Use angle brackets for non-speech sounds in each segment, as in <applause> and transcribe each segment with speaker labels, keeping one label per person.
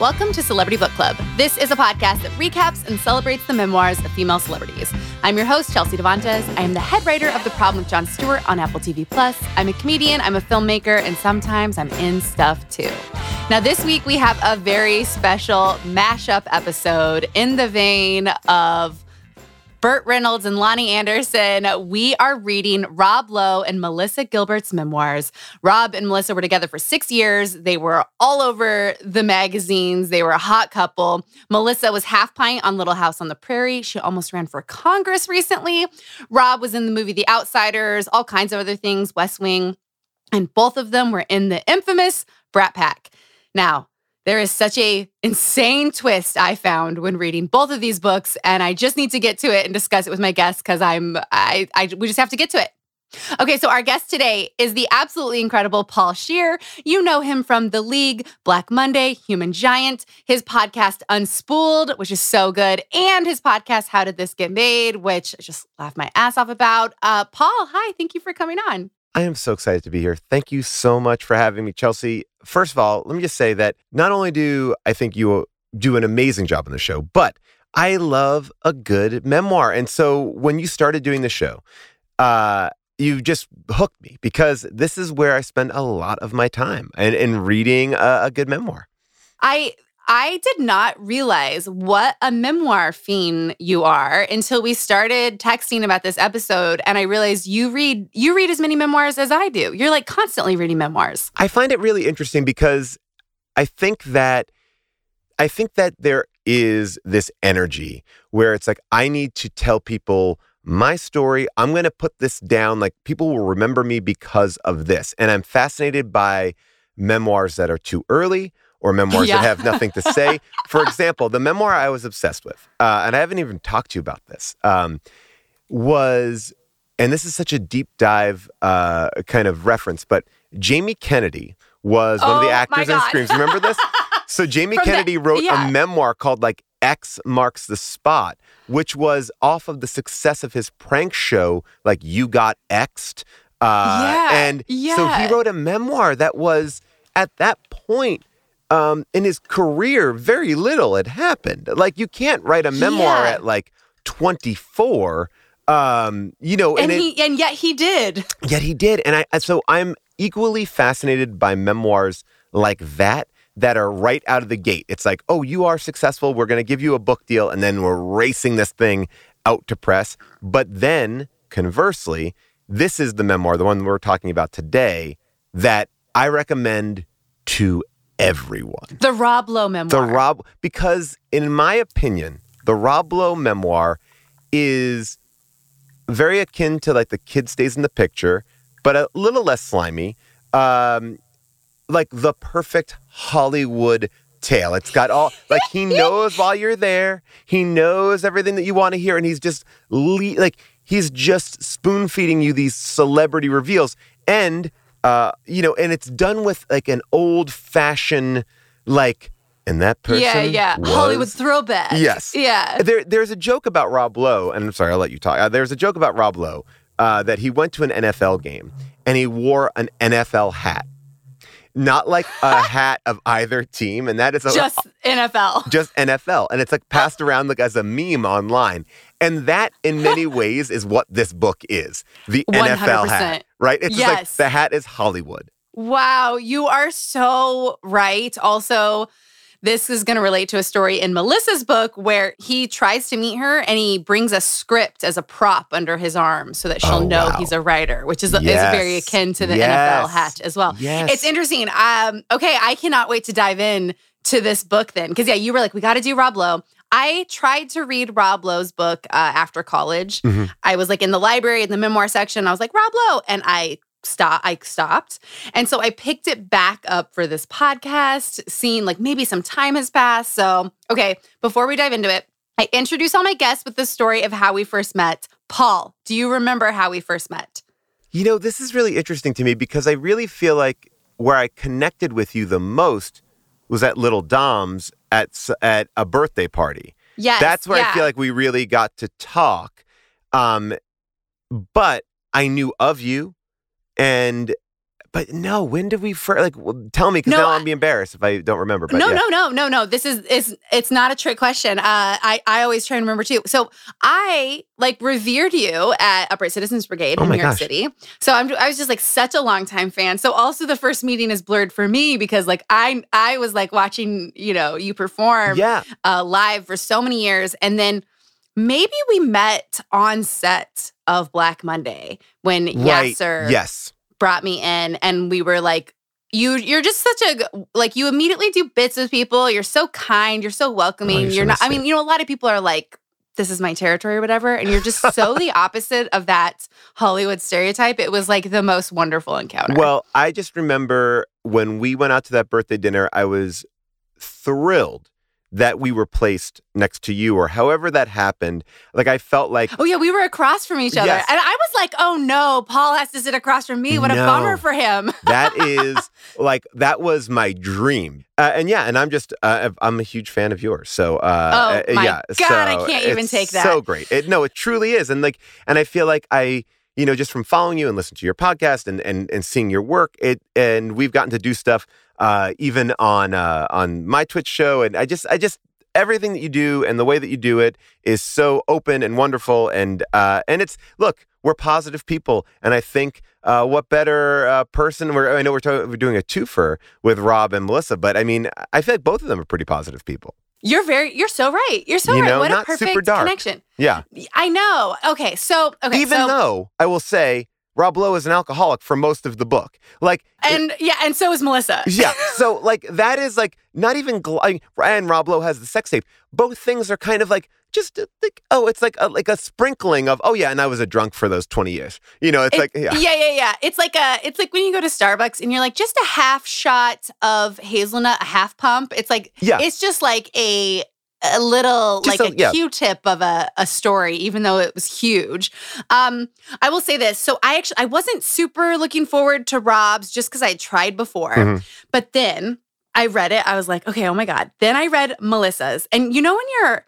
Speaker 1: Welcome to Celebrity Book Club. This is a podcast that recaps and celebrates the memoirs of female celebrities. I'm your host, Chelsea Devantez. I am the head writer of The Problem with Jon Stewart on Apple TV Plus. I'm a comedian, I'm a filmmaker, and sometimes I'm in stuff too. Now, this week we have a very special mashup episode in the vein of Burt Reynolds and Loni Anderson, we are reading Rob Lowe and Melissa Gilbert's memoirs. Rob and Melissa were together for six years. They were all over the magazines. They were a hot couple. Melissa was half pint on Little House on the Prairie. She almost ran for Congress recently. Rob was in the movie The Outsiders, all kinds of other things, West Wing. And both of them were in the infamous Brat Pack. Now, there is such a insane twist I found when reading both of these books, and I just need to get to it and discuss it with my guests because I'm I, I we just have to get to it. Okay, so our guest today is the absolutely incredible Paul Scheer. You know him from The League, Black Monday, Human Giant, his podcast Unspooled, which is so good, and his podcast How Did This Get Made, which I just laughed my ass off about. Uh, Paul, hi, thank you for coming on.
Speaker 2: I am so excited to be here. Thank you so much for having me, Chelsea. First of all, let me just say that not only do I think you do an amazing job on the show, but I love a good memoir. And so when you started doing the show, uh, you just hooked me because this is where I spend a lot of my time and in, in reading a, a good memoir.
Speaker 1: I I did not realize what a memoir fiend you are until we started texting about this episode and I realized you read you read as many memoirs as I do. You're like constantly reading memoirs.
Speaker 2: I find it really interesting because I think that I think that there is this energy where it's like I need to tell people my story. I'm going to put this down like people will remember me because of this. And I'm fascinated by memoirs that are too early or memoirs yeah. that have nothing to say. <laughs> For example, the memoir I was obsessed with, uh, and I haven't even talked to you about this, um, was, and this is such a deep dive uh, kind of reference, but Jamie Kennedy was oh, one of the oh actors in Screams. Remember this? <laughs> So Jamie From Kennedy the, wrote yeah. a memoir called like X Marks the Spot, which was off of the success of his prank show, like You Got Xed. Uh, yeah, and yeah. so he wrote a memoir that was at that point um, in his career, very little had happened. Like you can't write a memoir yeah. at like 24. Um, you know,
Speaker 1: and, and he it, and yet he did.
Speaker 2: Yet he did, and I so I'm equally fascinated by memoirs like that that are right out of the gate. It's like, oh, you are successful. We're going to give you a book deal, and then we're racing this thing out to press. But then, conversely, this is the memoir, the one we're talking about today, that I recommend to everyone.
Speaker 1: The Rob Lowe memoir.
Speaker 2: The Rob, because in my opinion, the Rob Lowe memoir is very akin to like the kid stays in the picture, but a little less slimy. Um, like the perfect Hollywood tale. It's got all like he <laughs> knows while you're there. He knows everything that you want to hear, and he's just le- like he's just spoon feeding you these celebrity reveals, and uh, you know, and it's done with like an old fashioned like. And that person,
Speaker 1: yeah, yeah,
Speaker 2: was-
Speaker 1: Hollywood throwback.
Speaker 2: Yes.
Speaker 1: yeah.
Speaker 2: There, there's a joke about Rob Lowe, and I'm sorry, I'll let you talk. Uh, there's a joke about Rob Lowe uh, that he went to an NFL game and he wore an NFL hat, not like a <laughs> hat of either team, and that is a,
Speaker 1: Just NFL.
Speaker 2: just NFL, and it's like passed around like as a meme online, and that in many <laughs> ways is what this book is: the NFL
Speaker 1: 100%.
Speaker 2: hat, right? It's just like
Speaker 1: Yes.
Speaker 2: the hat is Hollywood.
Speaker 1: Wow, you are so right. Also, this is going to relate to a story in Melissa's book where he tries to meet her and he brings a script as a prop under his arm so that she'll
Speaker 2: Oh,
Speaker 1: know
Speaker 2: wow.
Speaker 1: he's a writer, which is, is very akin to the
Speaker 2: Yes.
Speaker 1: NFL hat as well.
Speaker 2: Yes.
Speaker 1: It's interesting. Um, okay, I cannot wait to dive in to this book then. Because, yeah, you were like, we got to do Rob Lowe. I tried to read Rob Lowe's book uh, after college.
Speaker 2: Mhm.
Speaker 1: I was like in the library in the memoir section. I was like, Rob Lowe. And I stop I stopped. And so I picked it back up for this podcast, seeing like maybe some time has passed. So, okay, before we dive into it, I introduce all my guests with the story of how we first met. Paul, do you remember how we first met?
Speaker 2: You know, this is really interesting to me because I really feel like where I connected with you the most was at Little Dom's at at a birthday party.
Speaker 1: Yes.
Speaker 2: That's where I feel like we really got to talk. Um, but I knew of you, and but no, when did we first? Like, well, tell me because
Speaker 1: No,
Speaker 2: now
Speaker 1: I-
Speaker 2: I'm be embarrassed if I don't remember. But
Speaker 1: no,
Speaker 2: yeah.
Speaker 1: no, no, no, no. This is it's it's not a trick question. Uh, I I always try and remember too. So I like revered you at Upright Citizens Brigade
Speaker 2: Oh
Speaker 1: in New York
Speaker 2: gosh.
Speaker 1: City. So I'm I was just like such a long time fan. So also the first meeting is blurred for me because like I I was like watching you know you perform
Speaker 2: Yeah,
Speaker 1: uh, live for so many years, and then maybe we met on set of Black Monday when
Speaker 2: right.
Speaker 1: Yasser
Speaker 2: Yes.
Speaker 1: Brought me in and we were like you you're just such a like you immediately do bits with people you're so kind you're so oh, welcoming
Speaker 2: Oh, you're
Speaker 1: you're,
Speaker 2: so
Speaker 1: not i mean you know a lot of people are like this is my territory or whatever and you're just so the <laughs> opposite of that hollywood stereotype it was like the most wonderful encounter.
Speaker 2: Well, I just remember when we went out to that birthday dinner, I was thrilled that we were placed next to you or however that happened. Like I felt like
Speaker 1: oh yeah we were across from each other
Speaker 2: Yes.
Speaker 1: and i was like oh no paul has to sit across from me what a bummer for him <laughs>
Speaker 2: that is like that was my dream. Uh, and yeah, and I'm just uh, I'm a huge fan of yours. So uh,
Speaker 1: Oh,
Speaker 2: uh,
Speaker 1: my
Speaker 2: yeah,
Speaker 1: God, I can't even take that.
Speaker 2: So great. It, no, it truly is. And like, and I feel like I, you know, just from following you and listening to your podcast and and and seeing your work, it and we've gotten to do stuff uh, even on uh, on my Twitch show, and I just I just everything that you do and the way that you do it is so open and wonderful. And uh, and it's look we're positive people. And I think uh, what better uh, person we're I know we're, we're doing a twofer with Rob and Melissa but I mean I feel like both of them are pretty positive people
Speaker 1: you're very you're so right. You're so
Speaker 2: You
Speaker 1: right.
Speaker 2: know,
Speaker 1: what a perfect connection.
Speaker 2: Yeah.
Speaker 1: I know. Okay so okay
Speaker 2: even
Speaker 1: so,
Speaker 2: though I will say Rob Lowe is an alcoholic for most of the book. Like
Speaker 1: and yeah and so is melissa.
Speaker 2: Yeah. <laughs> So like that is like not even gl- I mean, and Rob Lowe has the sex tape. Both things are kind of like just like oh, it's like a, like a sprinkling of oh yeah, and I was a drunk for those twenty years. You know, it's
Speaker 1: It-
Speaker 2: like yeah,
Speaker 1: yeah, yeah, yeah. It's like a, it's like when you go to Starbucks and you're like just a half shot of hazelnut, a half pump. It's like,
Speaker 2: Yeah.
Speaker 1: it's just like a, a little
Speaker 2: Just
Speaker 1: like
Speaker 2: a-
Speaker 1: a
Speaker 2: yeah.
Speaker 1: Q-tip of a, a story, even though it was huge. Um, I will say this. So I actually, I wasn't super looking forward to Rob's just because I tried before,
Speaker 2: Mhm.
Speaker 1: but then I read it. I was like, okay, oh my god. Then I read Melissa's, and you know when you're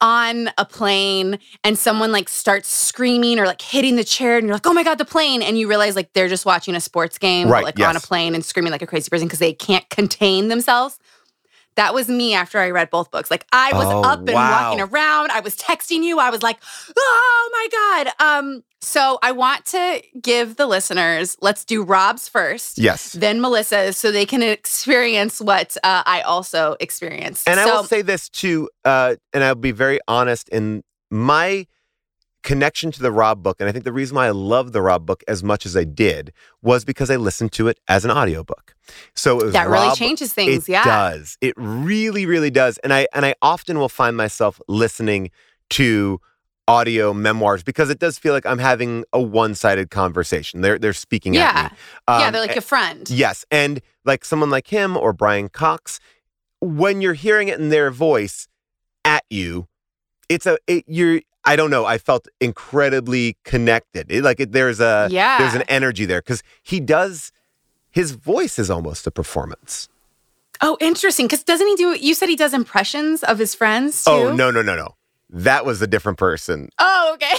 Speaker 1: on a plane and someone like starts screaming or like hitting the chair and you're like, oh my God, the plane. And you realize like they're just watching a sports game,
Speaker 2: Right,
Speaker 1: like on a plane and screaming like a crazy person because they can't contain themselves. That was me after I read both books. Like I was
Speaker 2: Oh,
Speaker 1: up and
Speaker 2: wow.
Speaker 1: walking around. I was texting you. I was like, oh my God. Um, So I want to give the listeners, let's do Rob's first.
Speaker 2: Yes.
Speaker 1: Then Melissa's so they can experience what uh, I also experienced.
Speaker 2: And
Speaker 1: so,
Speaker 2: I will say this too, uh, and I'll be very honest in my connection to the Rob book. And I think the reason why I love the Rob book as much as I did was because I listened to it as an audiobook. So it was
Speaker 1: that really
Speaker 2: Rob-
Speaker 1: changes things. Yeah.
Speaker 2: It
Speaker 1: yeah.
Speaker 2: does. It really, really does. And I and I often will find myself listening to audio memoirs because it does feel like I'm having a one-sided conversation. They're they're speaking
Speaker 1: Yeah.
Speaker 2: at me.
Speaker 1: yeah,
Speaker 2: Um,
Speaker 1: they're like a friend.
Speaker 2: Yes, and like someone like him or Brian Cox, when you're hearing it in their voice at you, it's a it, you're. I don't know. I felt incredibly connected. It, like it, there's a
Speaker 1: Yeah.
Speaker 2: there's an energy there because he does. His voice is almost a performance.
Speaker 1: Oh, interesting. Because doesn't he do? You said he does impressions of his friends too.
Speaker 2: Oh no no no no! That was a different person.
Speaker 1: Oh, okay.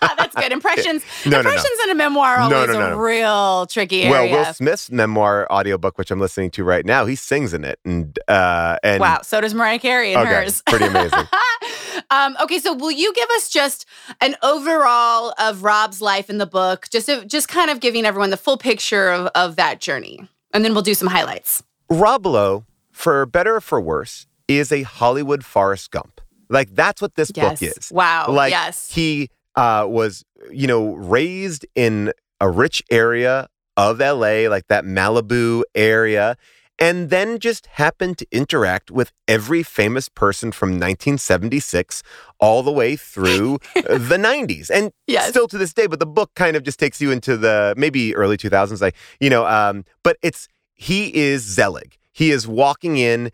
Speaker 1: <laughs> That's good. Impressions. <laughs>
Speaker 2: No, no, no.
Speaker 1: impressions in a memoir are always
Speaker 2: no, no,
Speaker 1: a
Speaker 2: no.
Speaker 1: real tricky
Speaker 2: Well,
Speaker 1: area.
Speaker 2: Will Smith's memoir audiobook, which I'm listening to right now, he sings in it, and uh, and
Speaker 1: wow. So does Mariah Carey in
Speaker 2: Okay,
Speaker 1: hers.
Speaker 2: pretty amazing. <laughs>
Speaker 1: um, okay, so will you give us just an overall of Rob's life in the book, just just kind of giving everyone the full picture of, of that journey, and then we'll do some highlights.
Speaker 2: Rob Lowe, for better or for worse, is a Hollywood Forrest Gump. Like that's what this book is.
Speaker 1: Wow.
Speaker 2: Like
Speaker 1: yes.
Speaker 2: he uh, was, you know, raised in a rich area of LA, like that Malibu area, and then just happened to interact with every famous person from 1976 all the way through <laughs> the 90s. And
Speaker 1: Yes.
Speaker 2: still to this day, but the book kind of just takes you into the maybe early 2000s, like, you know, um, but it's, he is Zelig. He is walking in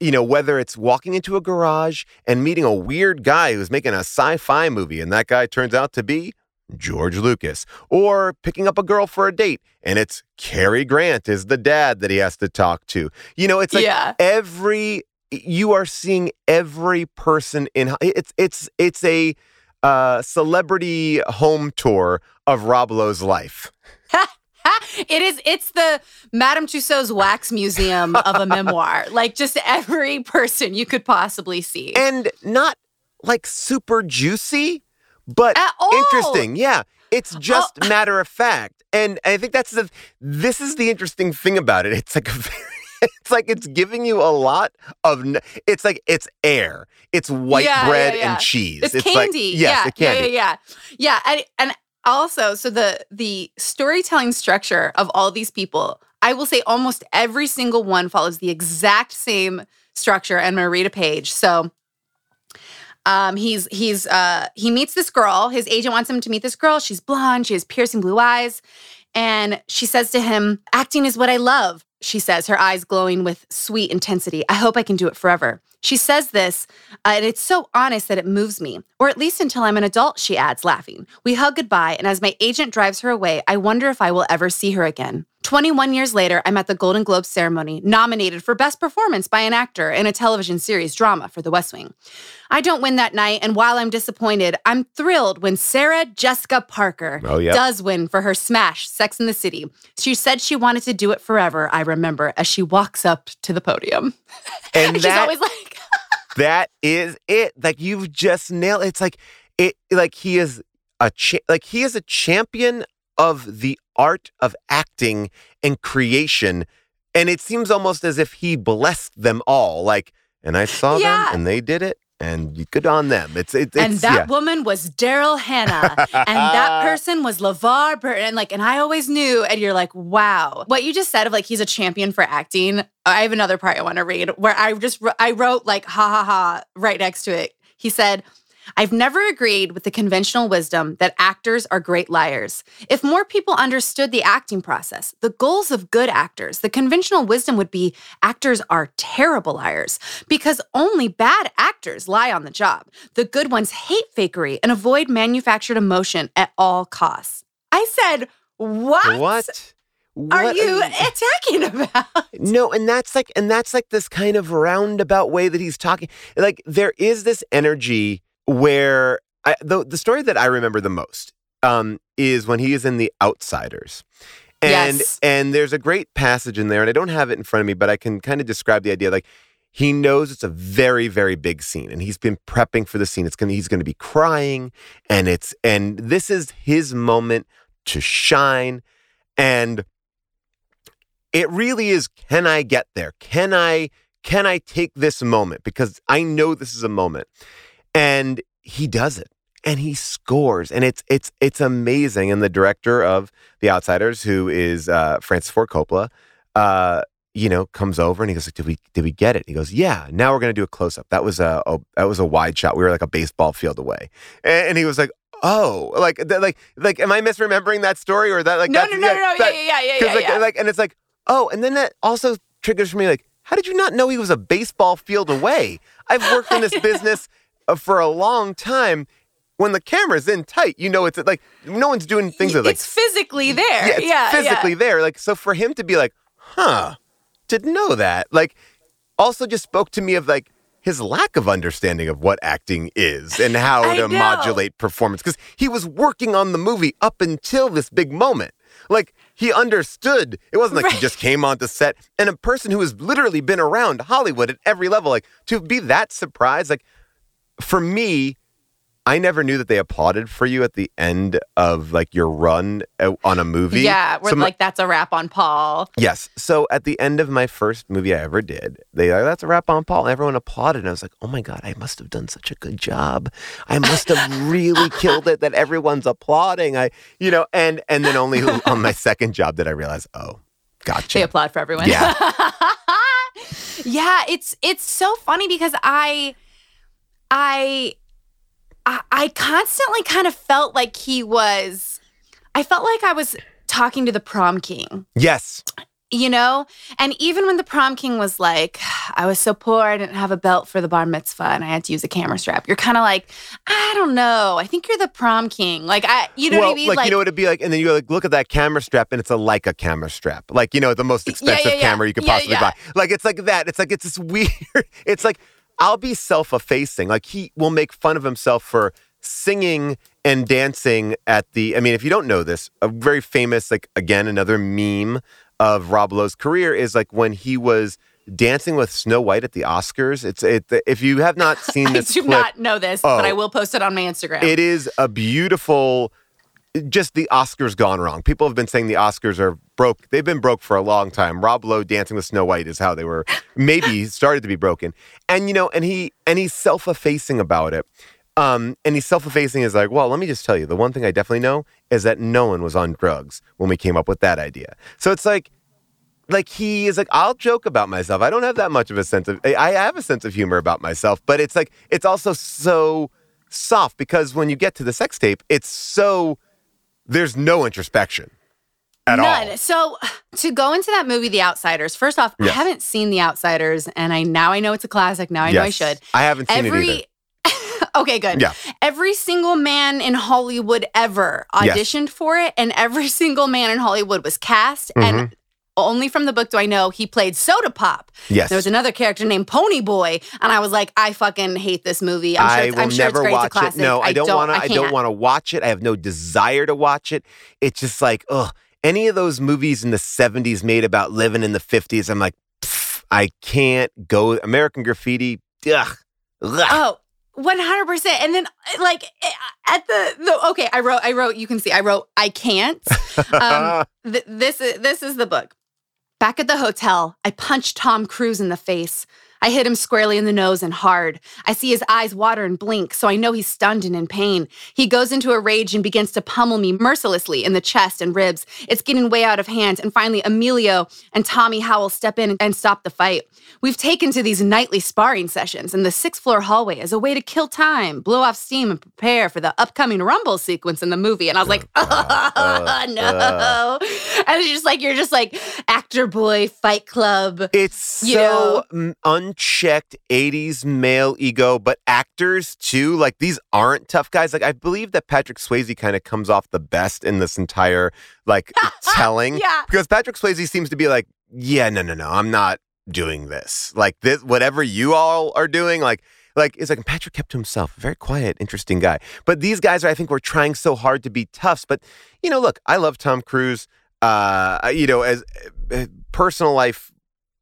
Speaker 2: you know, whether it's walking into a garage and meeting a weird guy who's making a sci fi movie and that guy turns out to be George Lucas, or picking up a girl for a date and it's Cary Grant is the dad that he has to talk to. You know, it's like
Speaker 1: yeah.
Speaker 2: every, you are seeing every person in, it's, it's, it's a, uh, celebrity home tour of Rob Lowe's life. <laughs>
Speaker 1: it is. It's the Madame Tussauds wax museum of a memoir. <laughs> Like just every person you could possibly see.
Speaker 2: And not like super juicy, but interesting. Yeah. It's oh. just matter of fact. And I think that's the this is the interesting thing about it. It's like a <laughs> very it's like it's giving you a lot of it's like it's air. It's white
Speaker 1: Yeah,
Speaker 2: bread
Speaker 1: yeah, yeah.
Speaker 2: and cheese.
Speaker 1: It's,
Speaker 2: like
Speaker 1: candy.
Speaker 2: yes,
Speaker 1: yeah,
Speaker 2: candy.
Speaker 1: yeah, yeah, yeah. Yeah, and, and also, so the the storytelling structure of all these people, I will say almost every single one follows the exact same structure. And I'm gonna read a page. So um, he's he's uh he meets this girl. His agent wants him to meet this girl. She's blonde, she has piercing blue eyes. And she says to him, acting is what I love. She says, her eyes glowing with sweet intensity. I hope I can do it forever. She says this, uh, and it's so honest that it moves me, or at least until I'm an adult, she adds, laughing. We hug goodbye, and as my agent drives her away, I wonder if I will ever see her again. 21 years later, I'm at the Golden Globe ceremony, nominated for Best Performance by an Actor in a television series drama for The West Wing. I don't win that night, and while I'm disappointed, I'm thrilled when Sarah Jessica Parker
Speaker 2: Oh, yeah.
Speaker 1: does win for her smash, Sex in the City. She said she wanted to do it forever, I remember, as she walks up to the podium.
Speaker 2: And <laughs>
Speaker 1: She's
Speaker 2: that
Speaker 1: always like, <laughs>
Speaker 2: that is it. Like you've just nailed it's like it like he is a cha- like he is a champion of the art of acting and creation and it seems almost as if he blessed them all like and I saw
Speaker 1: Yeah.
Speaker 2: them and they did it and good on them. It's it, it's
Speaker 1: and that
Speaker 2: yeah.
Speaker 1: woman was Daryl Hannah, and that <laughs> person was LeVar Burton. And like, and I always knew, and you're like, wow. What you just said of like he's a champion for acting. I have another part I want to read where I just I wrote like ha ha ha right next to it. He said, I've never agreed with the conventional wisdom that actors are great liars. If more people understood the acting process, the goals of good actors, the conventional wisdom would be actors are terrible liars because only bad actors lie on the job. The good ones hate fakery and avoid manufactured emotion at all costs. I said, What?
Speaker 2: what?
Speaker 1: Are
Speaker 2: What
Speaker 1: you <laughs> attacking about?
Speaker 2: No, and that's like and that's like this kind of roundabout way that he's talking. Like there is this energy where I, the the story that I remember the most um, is when he is in the Outsiders. And
Speaker 1: Yes.
Speaker 2: and there's a great passage in there, and I don't have it in front of me, but I can kind of describe the idea. Like he knows it's a very very big scene and he's been prepping for the scene it's going to he's going to be crying and it's and this is his moment to shine and it really is can i get there can i can i take this moment because i know this is a moment and he does it and he scores and it's it's it's amazing. And the director of the outsiders who is uh, francis ford coppola uh, you know comes over and he goes like did we did we get it? He goes yeah now we're to do a close-up. That was a, a, that was a wide shot. We were like a baseball field away. And, and he was like oh like like like am i misremembering that story or that like
Speaker 1: no no no no, no.
Speaker 2: that-
Speaker 1: yeah yeah yeah yeah,
Speaker 2: like,
Speaker 1: yeah.
Speaker 2: like and it's like oh and then that also triggers for me like how did you not know he was a baseball field away? I've worked in this <laughs> business Uh, for a long time when the camera's in tight you know it's like no one's doing things that like
Speaker 1: it's physically there
Speaker 2: yeah, it's
Speaker 1: yeah
Speaker 2: physically there. Like, so for him to be like, huh, didn't know that. Like, also just spoke to me of like his lack of understanding of what acting is and how <laughs> to
Speaker 1: know.
Speaker 2: modulate performance. Because he was working on the movie up until this big moment. Like, he understood. It wasn't like he just came onto set. And a person who has literally been around Hollywood at every level, like, to be that surprised, like, for me, I never knew that they applauded for you at the end of like your run uh, on a movie.
Speaker 1: yeah we're
Speaker 2: So
Speaker 1: like that's a wrap on paul
Speaker 2: yes. So at the end of my first movie I ever did, they like, that's a wrap on Paul. And everyone applauded. And I was like, oh my God, I must have done such a good job. I must have really <laughs> killed it that everyone's applauding. I, you know, and and then only <laughs> on my second job did I realize, oh, gotcha.
Speaker 1: they applaud for everyone
Speaker 2: Yeah. <laughs>
Speaker 1: yeah it's it's so funny because i i i, I constantly kind of felt like he was i felt like i was talking to the prom king
Speaker 2: yes.
Speaker 1: you know and even when the prom king was like i was so poor i didn't have a belt for the bar mitzvah and i had to use a camera strap you're kind of like i don't know i think you're the prom king like i you know
Speaker 2: well,
Speaker 1: what i mean
Speaker 2: like, you know what it'd be like, and then you like look at that camera strap, and it's a Leica camera strap, like you know the most
Speaker 1: Yeah,
Speaker 2: expensive
Speaker 1: yeah, yeah.
Speaker 2: camera you could
Speaker 1: Yeah,
Speaker 2: possibly
Speaker 1: yeah.
Speaker 2: buy. Like it's like that. It's like it's this <laughs> weird. It's like I'll be self-effacing. Like he will make fun of himself for singing and dancing at the. I mean, if you don't know this, a very famous like again another meme of Rob Lowe's career is like when he was dancing with Snow White at the Oscars. It's it. If you have not <laughs> seen
Speaker 1: i
Speaker 2: this
Speaker 1: do
Speaker 2: clip,
Speaker 1: not know this but
Speaker 2: Oh.
Speaker 1: i will post it on my instagram
Speaker 2: it is a beautiful just the Oscars gone wrong. People have been saying the Oscars are broke. They've been broke for a long time. Rob Lowe dancing with Snow White is how they were <laughs> maybe started to be broken. And you know, and he and he's self-effacing about it. Um, and he's self-effacing is like, well, let me just tell you, the one thing I definitely know is that no one was on drugs when we came up with that idea. So it's like like he is like I'll joke about myself. I don't have that much of a sense of I I have a sense of humor about myself, but it's like it's also so soft because when you get to the sex tape, it's so there's no introspection at
Speaker 1: None.
Speaker 2: all.
Speaker 1: So to go into that movie, The Outsiders. First off, I haven't seen The Outsiders, and I now I know it's a classic. Now I know I should.
Speaker 2: I haven't seen it either.
Speaker 1: Every <laughs> okay, good.
Speaker 2: Yeah.
Speaker 1: Every single man in Hollywood ever
Speaker 2: Yes.
Speaker 1: auditioned for it, and every <laughs> single man in Hollywood was cast.
Speaker 2: Mm-hmm.
Speaker 1: And only from the book do I know he played Soda Pop.
Speaker 2: Yes.
Speaker 1: There was another character named Pony Boy, and I was like, I fucking hate this movie. I'm sure,
Speaker 2: I
Speaker 1: it's,
Speaker 2: will
Speaker 1: I'm sure it's
Speaker 2: never
Speaker 1: great.
Speaker 2: watch
Speaker 1: it's a classic.
Speaker 2: it. No, I don't, want to. I, don't want to watch it. I have no desire to watch it. It's just like, ugh. Any of those movies in the '70s made about living in the '50s, I'm like, I can't go. American Graffiti, ugh. ugh.
Speaker 1: Oh, 100%. And then like at the, the okay, I wrote I wrote you can see I wrote I can't. <laughs> Um th- this is this is the book. Back at the hotel, I punched Tom Cruise in the face. I hit him squarely in the nose and hard. I see his eyes water and blink, so I know he's stunned and in pain. He goes into a rage and begins to pummel me mercilessly in the chest and ribs. It's getting way out of hand, and finally, Emilio and Tommy Howell step in and stop the fight. We've taken to these nightly sparring sessions in the sixth floor hallway as a way to kill time, blow off steam, and prepare for the upcoming rumble sequence in the movie. And I was like, oh, <laughs> no. and it's just like, you're just like actor boy, fight club.
Speaker 2: It's so mm, unchecked 80s male ego, but actors too. Like these aren't tough guys. Like I believe that Patrick Swayze kind of comes off the best in this entire like <laughs> telling.
Speaker 1: Yeah.
Speaker 2: Because Patrick Swayze seems to be like, yeah, no, no, no, I'm not doing this. Like this, whatever you all are doing, like. Like it's like Patrick kept to himself, very quiet, interesting guy. But these guys are, I think, were trying so hard to be toughs. But you know, look, I love Tom Cruise. Uh, you know, as uh, personal life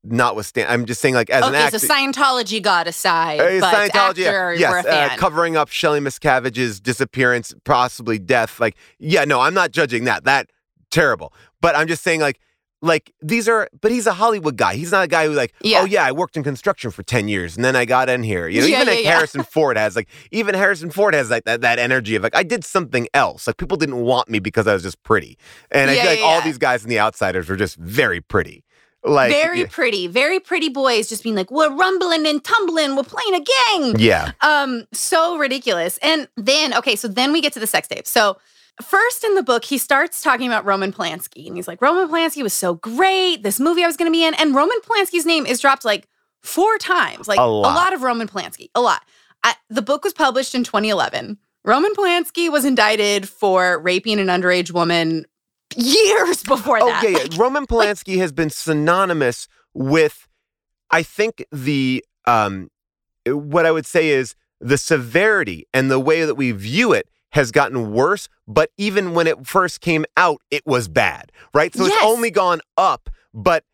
Speaker 2: notwithstanding. I'm just saying, like as an
Speaker 1: Okay,
Speaker 2: actor,
Speaker 1: so Scientology got aside,
Speaker 2: Uh,
Speaker 1: but
Speaker 2: Scientology,
Speaker 1: actor,
Speaker 2: yes,
Speaker 1: we're a
Speaker 2: uh, covering up Shelley Miscavige's disappearance, possibly death. Like, yeah, no, I'm not judging that. That terrible. But I'm just saying, like, like these are. But he's a Hollywood guy. He's not a guy who like,
Speaker 1: Yeah.
Speaker 2: oh yeah, I worked in construction for ten years and then I got in here. You know,
Speaker 1: Yeah,
Speaker 2: even
Speaker 1: yeah,
Speaker 2: like. Harrison Ford has like, even Harrison Ford has like that that energy of like, I did something else. Like people didn't want me because I was just pretty. And I feel like all these guys in The Outsiders were just very pretty. Like
Speaker 1: very pretty, very pretty boys just being like, we're rumbling and tumbling, we're playing a gang.
Speaker 2: yeah.
Speaker 1: Um, so ridiculous. And then, okay, so then we get to the sex tape. So first in the book, he starts talking about Roman Polanski, and he's like, Roman Polanski was so great. This movie I was going to be in, and Roman Polanski's name is dropped like four times, like
Speaker 2: A
Speaker 1: a
Speaker 2: lot.
Speaker 1: lot, of Roman Polanski, a lot. I, the book was published in 2011. Roman Polanski was indicted for raping an underage woman years before
Speaker 2: Oh
Speaker 1: that.
Speaker 2: yeah, yeah.
Speaker 1: Like, <laughs>
Speaker 2: Roman Polanski has been synonymous with, I think the um, what I would say is the severity and the way that we view it has gotten worse. But even when it first came out, it was bad, right? So
Speaker 1: Yes.
Speaker 2: it's only gone up. But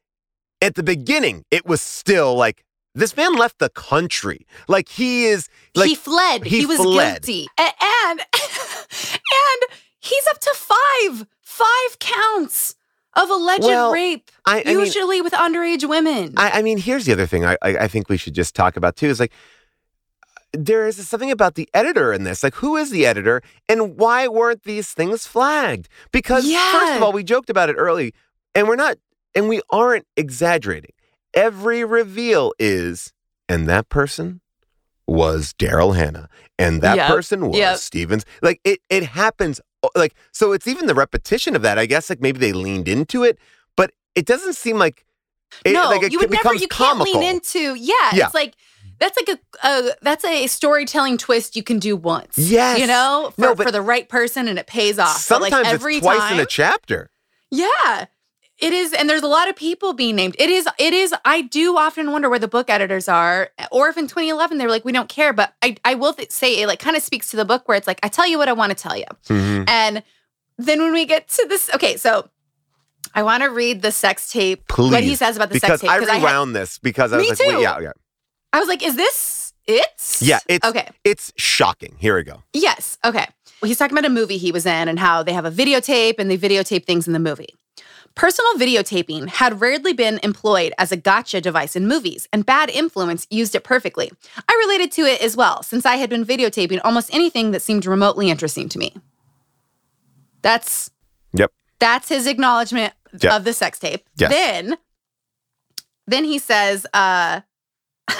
Speaker 2: at the beginning, it was still like this man left the country. Like he is like
Speaker 1: he fled.
Speaker 2: he
Speaker 1: He, was
Speaker 2: fled.
Speaker 1: guilty. And <laughs> and he's up to five, five counts of alleged
Speaker 2: Well,
Speaker 1: rape,
Speaker 2: I, I mean,
Speaker 1: usually with underage women.
Speaker 2: I, I mean, here's the other thing I, I, I think we should just talk about too is like there is something about the editor in this. Like, who is the editor and why weren't these things flagged? Because, first of all, we joked about it early and we're not, and we aren't exaggerating. Every reveal is, and that person was Daryl Hannah, and that
Speaker 1: Yep.
Speaker 2: person was
Speaker 1: Yep.
Speaker 2: Stevens. Like, it, it happens. Like, so it's even the repetition of that. I guess, like, maybe they leaned into it, but it doesn't seem like. It,
Speaker 1: no,
Speaker 2: like it
Speaker 1: you would never. You can't lean into. Yeah,
Speaker 2: Yeah.
Speaker 1: it's like that's like a, a that's a storytelling twist you can do once.
Speaker 2: Yes.
Speaker 1: you know, for,
Speaker 2: No,
Speaker 1: for the right person, and it pays off.
Speaker 2: Sometimes
Speaker 1: like every
Speaker 2: it's twice
Speaker 1: time,
Speaker 2: in a chapter.
Speaker 1: Yeah. It is, and there's a lot of people being named. It is, it is. I do often wonder where the book editors are, or if in 2011 they were like, we don't care. But I, I will th- say it like kind of speaks to the book where it's like, I tell you what I want to tell you,
Speaker 2: Mhm.
Speaker 1: and then when we get to this, okay, so I want to read the sex tape.
Speaker 2: Please,
Speaker 1: what he says about the
Speaker 2: because
Speaker 1: sex tape
Speaker 2: I
Speaker 1: had-
Speaker 2: rewound this because I was like, yeah, yeah,
Speaker 1: I was like, is this it?
Speaker 2: yeah. It's
Speaker 1: okay.
Speaker 2: it's shocking. Here we go.
Speaker 1: Yes. Okay. Well, he's talking about a movie he was in and how they have a videotape and they videotape things in the movie. Personal videotaping had rarely been employed as a gotcha device in movies, and Bad Influence used it perfectly. I related to it as well, since I had been videotaping almost anything that seemed remotely interesting to me. That's
Speaker 2: Yep.
Speaker 1: that's his acknowledgement
Speaker 2: Yep.
Speaker 1: of the sex tape.
Speaker 2: Yes.
Speaker 1: Then, then he says, uh, <laughs>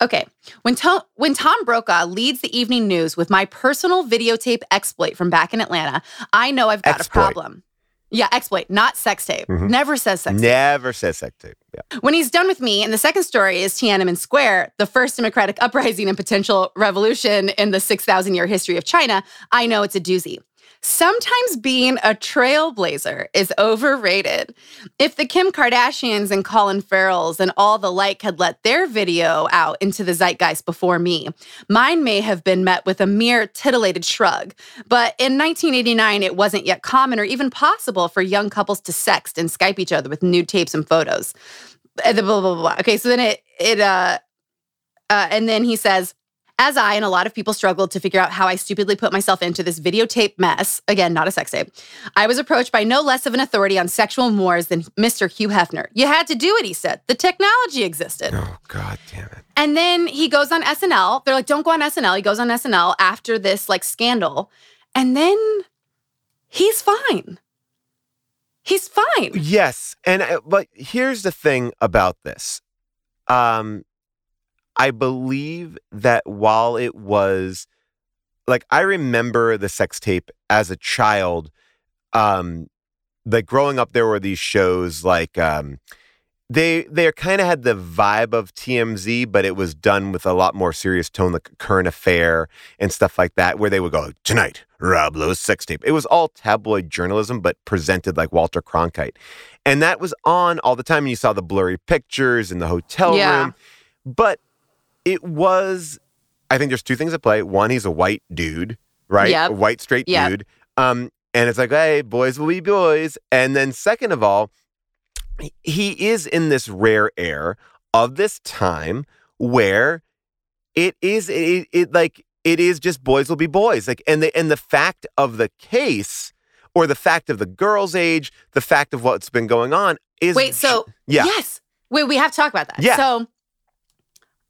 Speaker 1: okay, when Tom, when Tom Brokaw leads the evening news with my personal videotape exploit from back in Atlanta, I know I've got
Speaker 2: Exploit.
Speaker 1: a problem. Yeah, exploit, not sex tape.
Speaker 2: Mhm.
Speaker 1: Never says sex tape.
Speaker 2: Never says sex tape. Yeah.
Speaker 1: When he's done with me, and the second story is Tiananmen Square, the first democratic uprising and potential revolution in the 6,000 year history of China, I know it's a doozy. Sometimes being a trailblazer is overrated. If the Kim Kardashians and Colin Farrells and all the like had let their video out into the zeitgeist before me, mine may have been met with a mere titillated shrug. But in 1989, it wasn't yet common or even possible for young couples to sext and Skype each other with nude tapes and photos. Uh, blah, blah, blah, blah. Okay, so then it, it, uh, uh, and then he says, as I and a lot of people struggled to figure out how I stupidly put myself into this videotape mess, again, not a sex tape, I was approached by no less of an authority on sexual mores than Mr. Hugh Hefner. You had to do it, he said. The technology existed.
Speaker 2: Oh God damn it.
Speaker 1: And then he goes on SNL. They're like, don't go on SNL. He goes on SNL after this like scandal. And then he's fine. He's fine.
Speaker 2: Yes, and uh, but here's the thing about this. Um, I believe that while it was like I remember the sex tape as a child, um, like growing up, there were these shows like um, they they kind of had the vibe of TMZ, but it was done with a lot more serious tone, like current affair and stuff like that, where they would go tonight, Rob Lowe's sex tape. It was all tabloid journalism, but presented like Walter Cronkite, and that was on all the time. And you saw the blurry pictures in the hotel
Speaker 1: Yeah.
Speaker 2: room, but it was. I think there's two things at play. One, he's a white dude, right?
Speaker 1: Yep.
Speaker 2: A white straight
Speaker 1: Yep.
Speaker 2: dude. Um, and it's like, hey, boys will be boys. And then second of all, he is in this rare air of this time where it is it, it like it is just boys will be boys like and the and the fact of the case or the fact of the girl's age the fact of what's been going on is
Speaker 1: Wait, so
Speaker 2: yeah
Speaker 1: yes. Wait, we have to talk about that.
Speaker 2: Yeah.
Speaker 1: So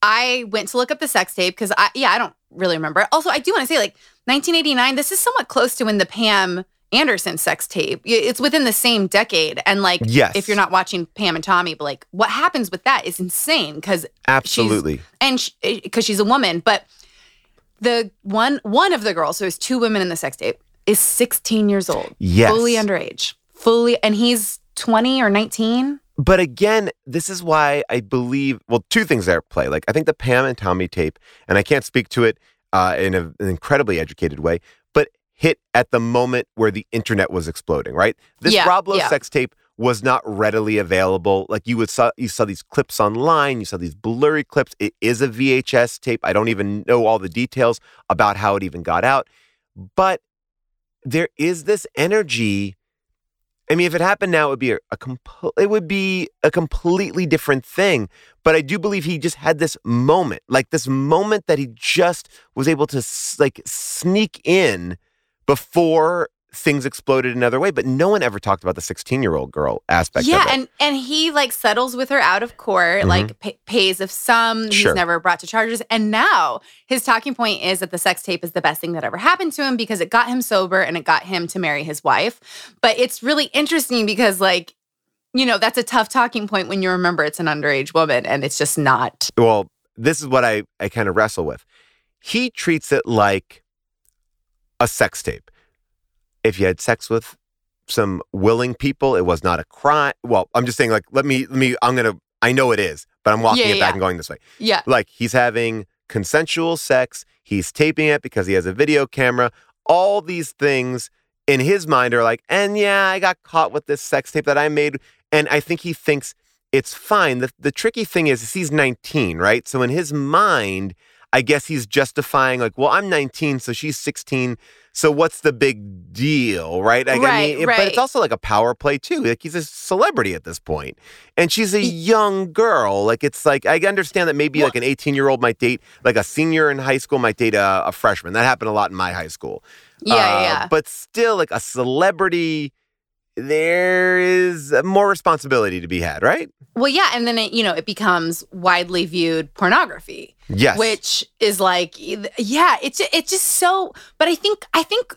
Speaker 1: I went to look up the sex tape because I yeah, I don't really remember. Also, I do want to say like 1989, this is somewhat close to when the Pam Anderson sex tape. It's within the same decade. And like
Speaker 2: Yes.
Speaker 1: if you're not watching Pam and Tommy, but like what happens with that is insane because
Speaker 2: absolutely
Speaker 1: and because eh, she's a woman, but the one one of the girls, so there's two women in the sex tape, is 16 years old,
Speaker 2: yes
Speaker 1: fully underage, fully, and he's 20 or 19.
Speaker 2: But again, this is why I believe. Well, two things are at play. Like I think the Pam and Tommy tape, and I can't speak to it uh, in a, an incredibly educated way, but hit at the moment where the internet was exploding. Right, this
Speaker 1: Yeah,
Speaker 2: Rob Lowe
Speaker 1: yeah.
Speaker 2: sex tape was not readily available. Like you would saw, you saw these clips online, you saw these blurry clips. It is a VHS tape. I don't even know all the details about how it even got out, but there is this energy. I mean, if it happened now, it would be a, a it would be a completely different thing. But I do believe he just had this moment, like this moment that he just was able to like sneak in before things exploded another way. But no one ever talked about the 16 year old girl aspect.
Speaker 1: yeah,
Speaker 2: of it.
Speaker 1: and and he like settles with her out of court,
Speaker 2: Mhm.
Speaker 1: like pa- pays of some.
Speaker 2: Sure.
Speaker 1: He's never brought to charges, and now his talking point is that the sex tape is the best thing that ever happened to him because it got him sober and it got him to marry his wife. But it's really interesting because like. You know, that's a tough talking point when you remember it's an underage woman and it's just not.
Speaker 2: well, this is what I, I kind of wrestle with. He treats it like a sex tape. If you had sex with some willing people, it was not a crime. Well, I'm just saying, like, let me, let me, I'm to, I know it is, but I'm walking
Speaker 1: Yeah,
Speaker 2: it back
Speaker 1: yeah.
Speaker 2: and going this way.
Speaker 1: Yeah.
Speaker 2: Like, he's having consensual sex, he's taping it because he has a video camera. All these things in his mind are like, and yeah, I got caught with this sex tape that I made. And I think he thinks it's fine. The, the tricky thing is, is he's 19, right? So in his mind, I guess he's justifying, like, well, I'm 19, so she's 16. So what's the big deal, right? Like, I
Speaker 1: Right,
Speaker 2: But it's also like a power play too. Like he's a celebrity at this point, and she's a young girl. Like it's like I understand that maybe
Speaker 1: Well-
Speaker 2: like an 18 year old might date like a senior in high school might date a, a freshman. That happened a lot in my high school.
Speaker 1: Yeah,
Speaker 2: Uh,
Speaker 1: yeah.
Speaker 2: But still, like a celebrity, there is more responsibility to be had, right?
Speaker 1: Well, yeah, and then it, you know, it becomes widely viewed pornography.
Speaker 2: Yes.
Speaker 1: which is like yeah it's it's just so but i think i think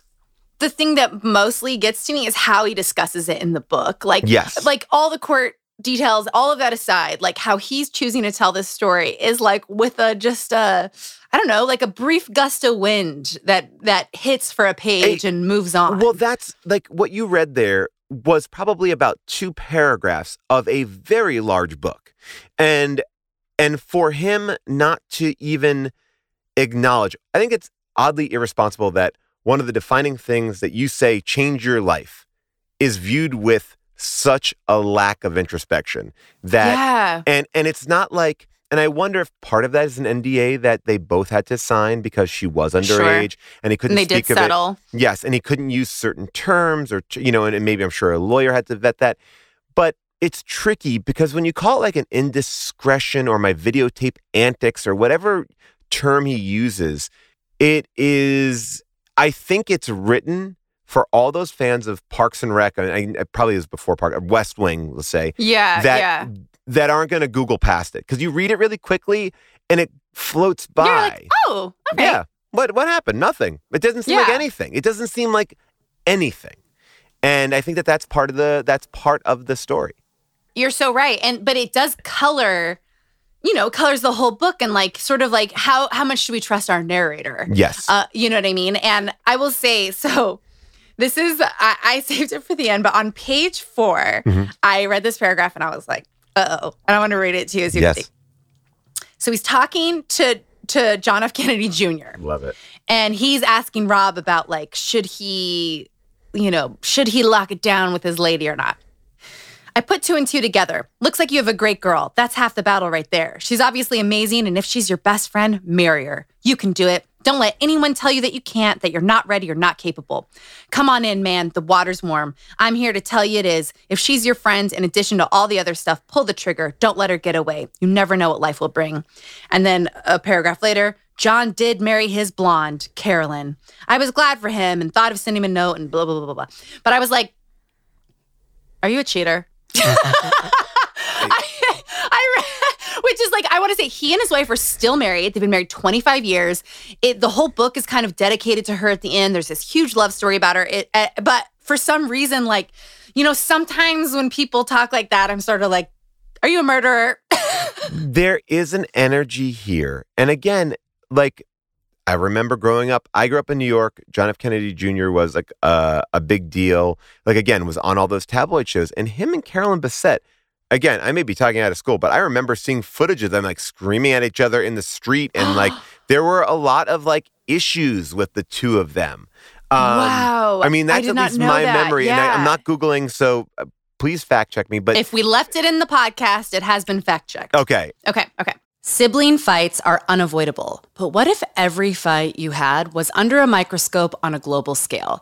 Speaker 1: the thing that mostly gets to me is how he discusses it in the book like
Speaker 2: Yes.
Speaker 1: like all the court details all of that aside like how he's choosing to tell this story is like with a just a i don't know like a brief gust of wind that that hits for a page and moves on
Speaker 2: Well, that's like what you read there was probably about two paragraphs of a very large book. And and for him not to even acknowledge, I think it's oddly irresponsible that one of the defining things that you say change your life is viewed with such a lack of introspection that
Speaker 1: yeah
Speaker 2: and and it's not like and I wonder if part of that is an NDA that they both had to sign because she was
Speaker 1: Sure.
Speaker 2: underage and he couldn't
Speaker 1: and they did
Speaker 2: speak of it.
Speaker 1: settle
Speaker 2: Yes, and he couldn't use certain terms or you know, and, and maybe I'm sure a lawyer had to vet that. But it's tricky because when you call it like an indiscretion or my videotape antics or whatever term he uses, it is I think it's written for all those fans of Parks and Rec. I mean, it probably is before Park West Wing, let's say,
Speaker 1: yeah
Speaker 2: that
Speaker 1: yeah
Speaker 2: that aren't going to Google past it because you read it really quickly and it floats by.
Speaker 1: you're like oh okay
Speaker 2: Yeah. What what happened? Nothing. It doesn't seem like anything. It doesn't seem like anything. And I think that that's part of the that's part of the story.
Speaker 1: You're so right. And but it does color, you know, colors the whole book and like sort of like how how much do we trust our narrator?
Speaker 2: Yes.
Speaker 1: Uh, you know what I mean? And I will say, so this is I, I <laughs> saved it for the end, but on page 4
Speaker 2: Mhm.
Speaker 1: I read this paragraph and I was like, oh. And I want to read it to you as you
Speaker 2: Yes.
Speaker 1: So he's talking to to John F. Kennedy Jr.
Speaker 2: Love it.
Speaker 1: and he's asking Rob about like should he, you know, should he lock it down with his lady or not? I put two and two together. Looks like you have a great girl. That's half the battle right there. She's obviously amazing, and if she's your best friend, marry her. You can do it.
Speaker 3: Don't let anyone tell you that you can't, that you're not ready, you're not capable. Come on in, man. The water's warm. I'm here to tell you it is. If she's your friend, in addition to all the other stuff, pull the trigger. Don't let her get away. You never know what life will bring. And then a paragraph later, John did marry his blonde, Carolyn. I was glad for him and thought of sending him a note and blah, blah, blah, blah, blah. But I was like, are you a cheater? <laughs> Which is like, I want to say he and his wife are still married. They've been married 25 years. It, the whole book is kind of dedicated to her at the end. There's this huge love story about her. It, uh, but for some reason, like, you know, sometimes when people talk like that, I'm sort of like, are you a murderer? <laughs>
Speaker 2: there is an energy here. And again, like I remember growing up, I grew up in New York. John F. Kennedy Jr. was like a, a big deal. Like, again, was on all those tabloid shows. And him and Carolyn Bessette, again, I may be talking out of school, but I remember seeing footage of them like screaming at each other in the street. And like, <gasps> there were a lot of like issues with the two of them.
Speaker 3: Um, wow.
Speaker 2: I mean, that's
Speaker 3: I
Speaker 2: at least my
Speaker 3: that.
Speaker 2: memory.
Speaker 3: Yeah.
Speaker 2: And I, am not Googling, so uh, please fact check me. But
Speaker 3: if we left it in the podcast, it has been fact checked.
Speaker 2: Okay.
Speaker 3: Okay. Okay.
Speaker 1: Sibling fights are unavoidable, but what if every fight you had was under a microscope on a global scale?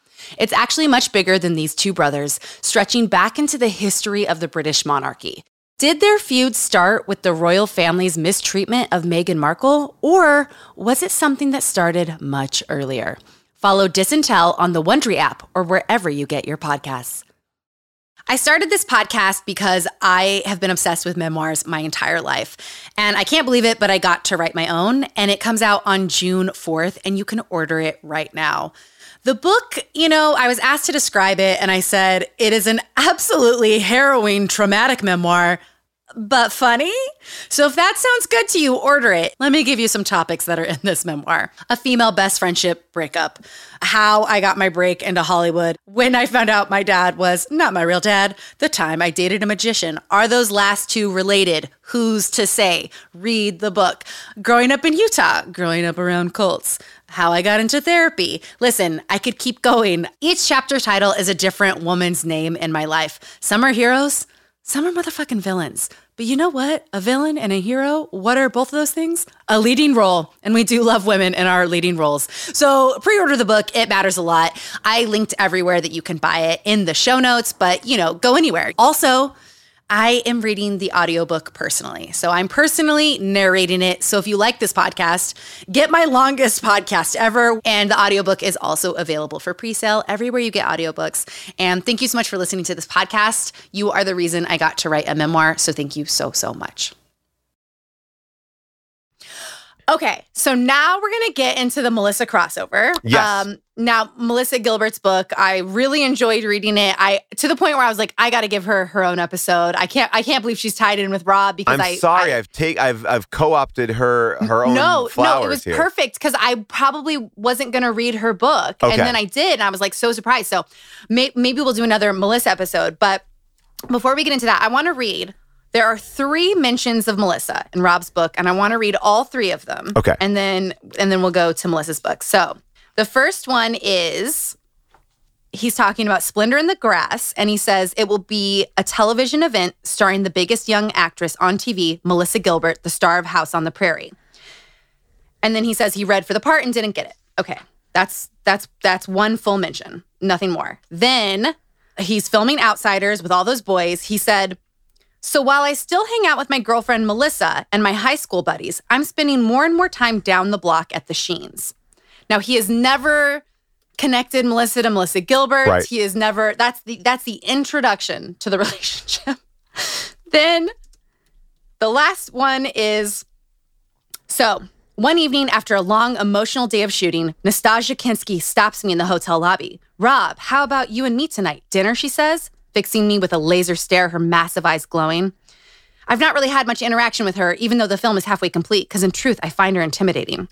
Speaker 1: It's actually much bigger than these two brothers, stretching back into the history of the British monarchy. Did their feud start with the royal family's mistreatment of Meghan Markle, or was it something that started much earlier? Follow Disintel on the Wondery app or wherever you get your podcasts. I started this podcast because I have been obsessed with memoirs my entire life. And I can't believe it, but I got to write my own. And it comes out on June 4th, and you can order it right now. The book, you know, I was asked to describe it, and I said, it is an absolutely harrowing, traumatic memoir but funny. So if that sounds good to you, order it. Let me give you some topics that are in this memoir a female best friendship breakup, how I got my break into Hollywood, when I found out my dad was not my real dad, the time I dated a magician. Are those last two related? Who's to say? Read the book. Growing up in Utah, growing up around cults. How I got into therapy. Listen, I could keep going. Each chapter title is a different woman's name in my life. Some are heroes, some are motherfucking villains. But you know what? A villain and a hero, what are both of those things? A leading role. And we do love women in our leading roles. So pre order the book. It matters a lot. I linked everywhere that you can buy it in the show notes, but you know, go anywhere. Also, I am reading the audiobook personally. So I'm personally narrating it. So if you like this podcast, get my longest podcast ever. And the audiobook is also available for pre-sale everywhere you get audiobooks. And thank you so much for listening to this podcast. You are the reason I got to write a memoir. So thank you so, so much. Okay, so now we're gonna get into the Melissa crossover.
Speaker 2: Yes. Um,
Speaker 3: now, Melissa Gilbert's book, I really enjoyed reading it. I to the point where I was like, I got to give her her own episode. I can't, I can't believe she's tied in with Rob because
Speaker 2: I'm
Speaker 3: I,
Speaker 2: sorry,
Speaker 3: I,
Speaker 2: have take, I've, I've co-opted her, her own.
Speaker 3: No, no, it was
Speaker 2: here.
Speaker 3: perfect because I probably wasn't gonna read her book,
Speaker 2: okay.
Speaker 3: and then I did, and I was like so surprised. So may, maybe we'll do another Melissa episode. But before we get into that, I want to read there are three mentions of Melissa in Rob's book, and I want to read all three of them.
Speaker 2: Okay.
Speaker 3: And then and then we'll go to Melissa's book. So the first one is he's talking about Splendor in the Grass, and he says it will be a television event starring the biggest young actress on TV, Melissa Gilbert, the star of House on the Prairie. And then he says he read for the part and didn't get it. Okay. That's that's that's one full mention. Nothing more. Then he's filming Outsiders with all those boys. He said so while I still hang out with my girlfriend Melissa and my high school buddies, I'm spending more and more time down the block at the Sheens. Now he has never connected Melissa to Melissa Gilbert.
Speaker 2: Right.
Speaker 3: He has never that's the that's the introduction to the <laughs> relationship. then the last one is so one evening after a long emotional day of shooting, Nastassja Kinski stops me in the hotel lobby. Rob, how about you and me tonight? Dinner, she says fixing me with a laser stare, her massive eyes glowing. I've not really had much interaction with her, even though the film is halfway complete, because in truth, I find her intimidating.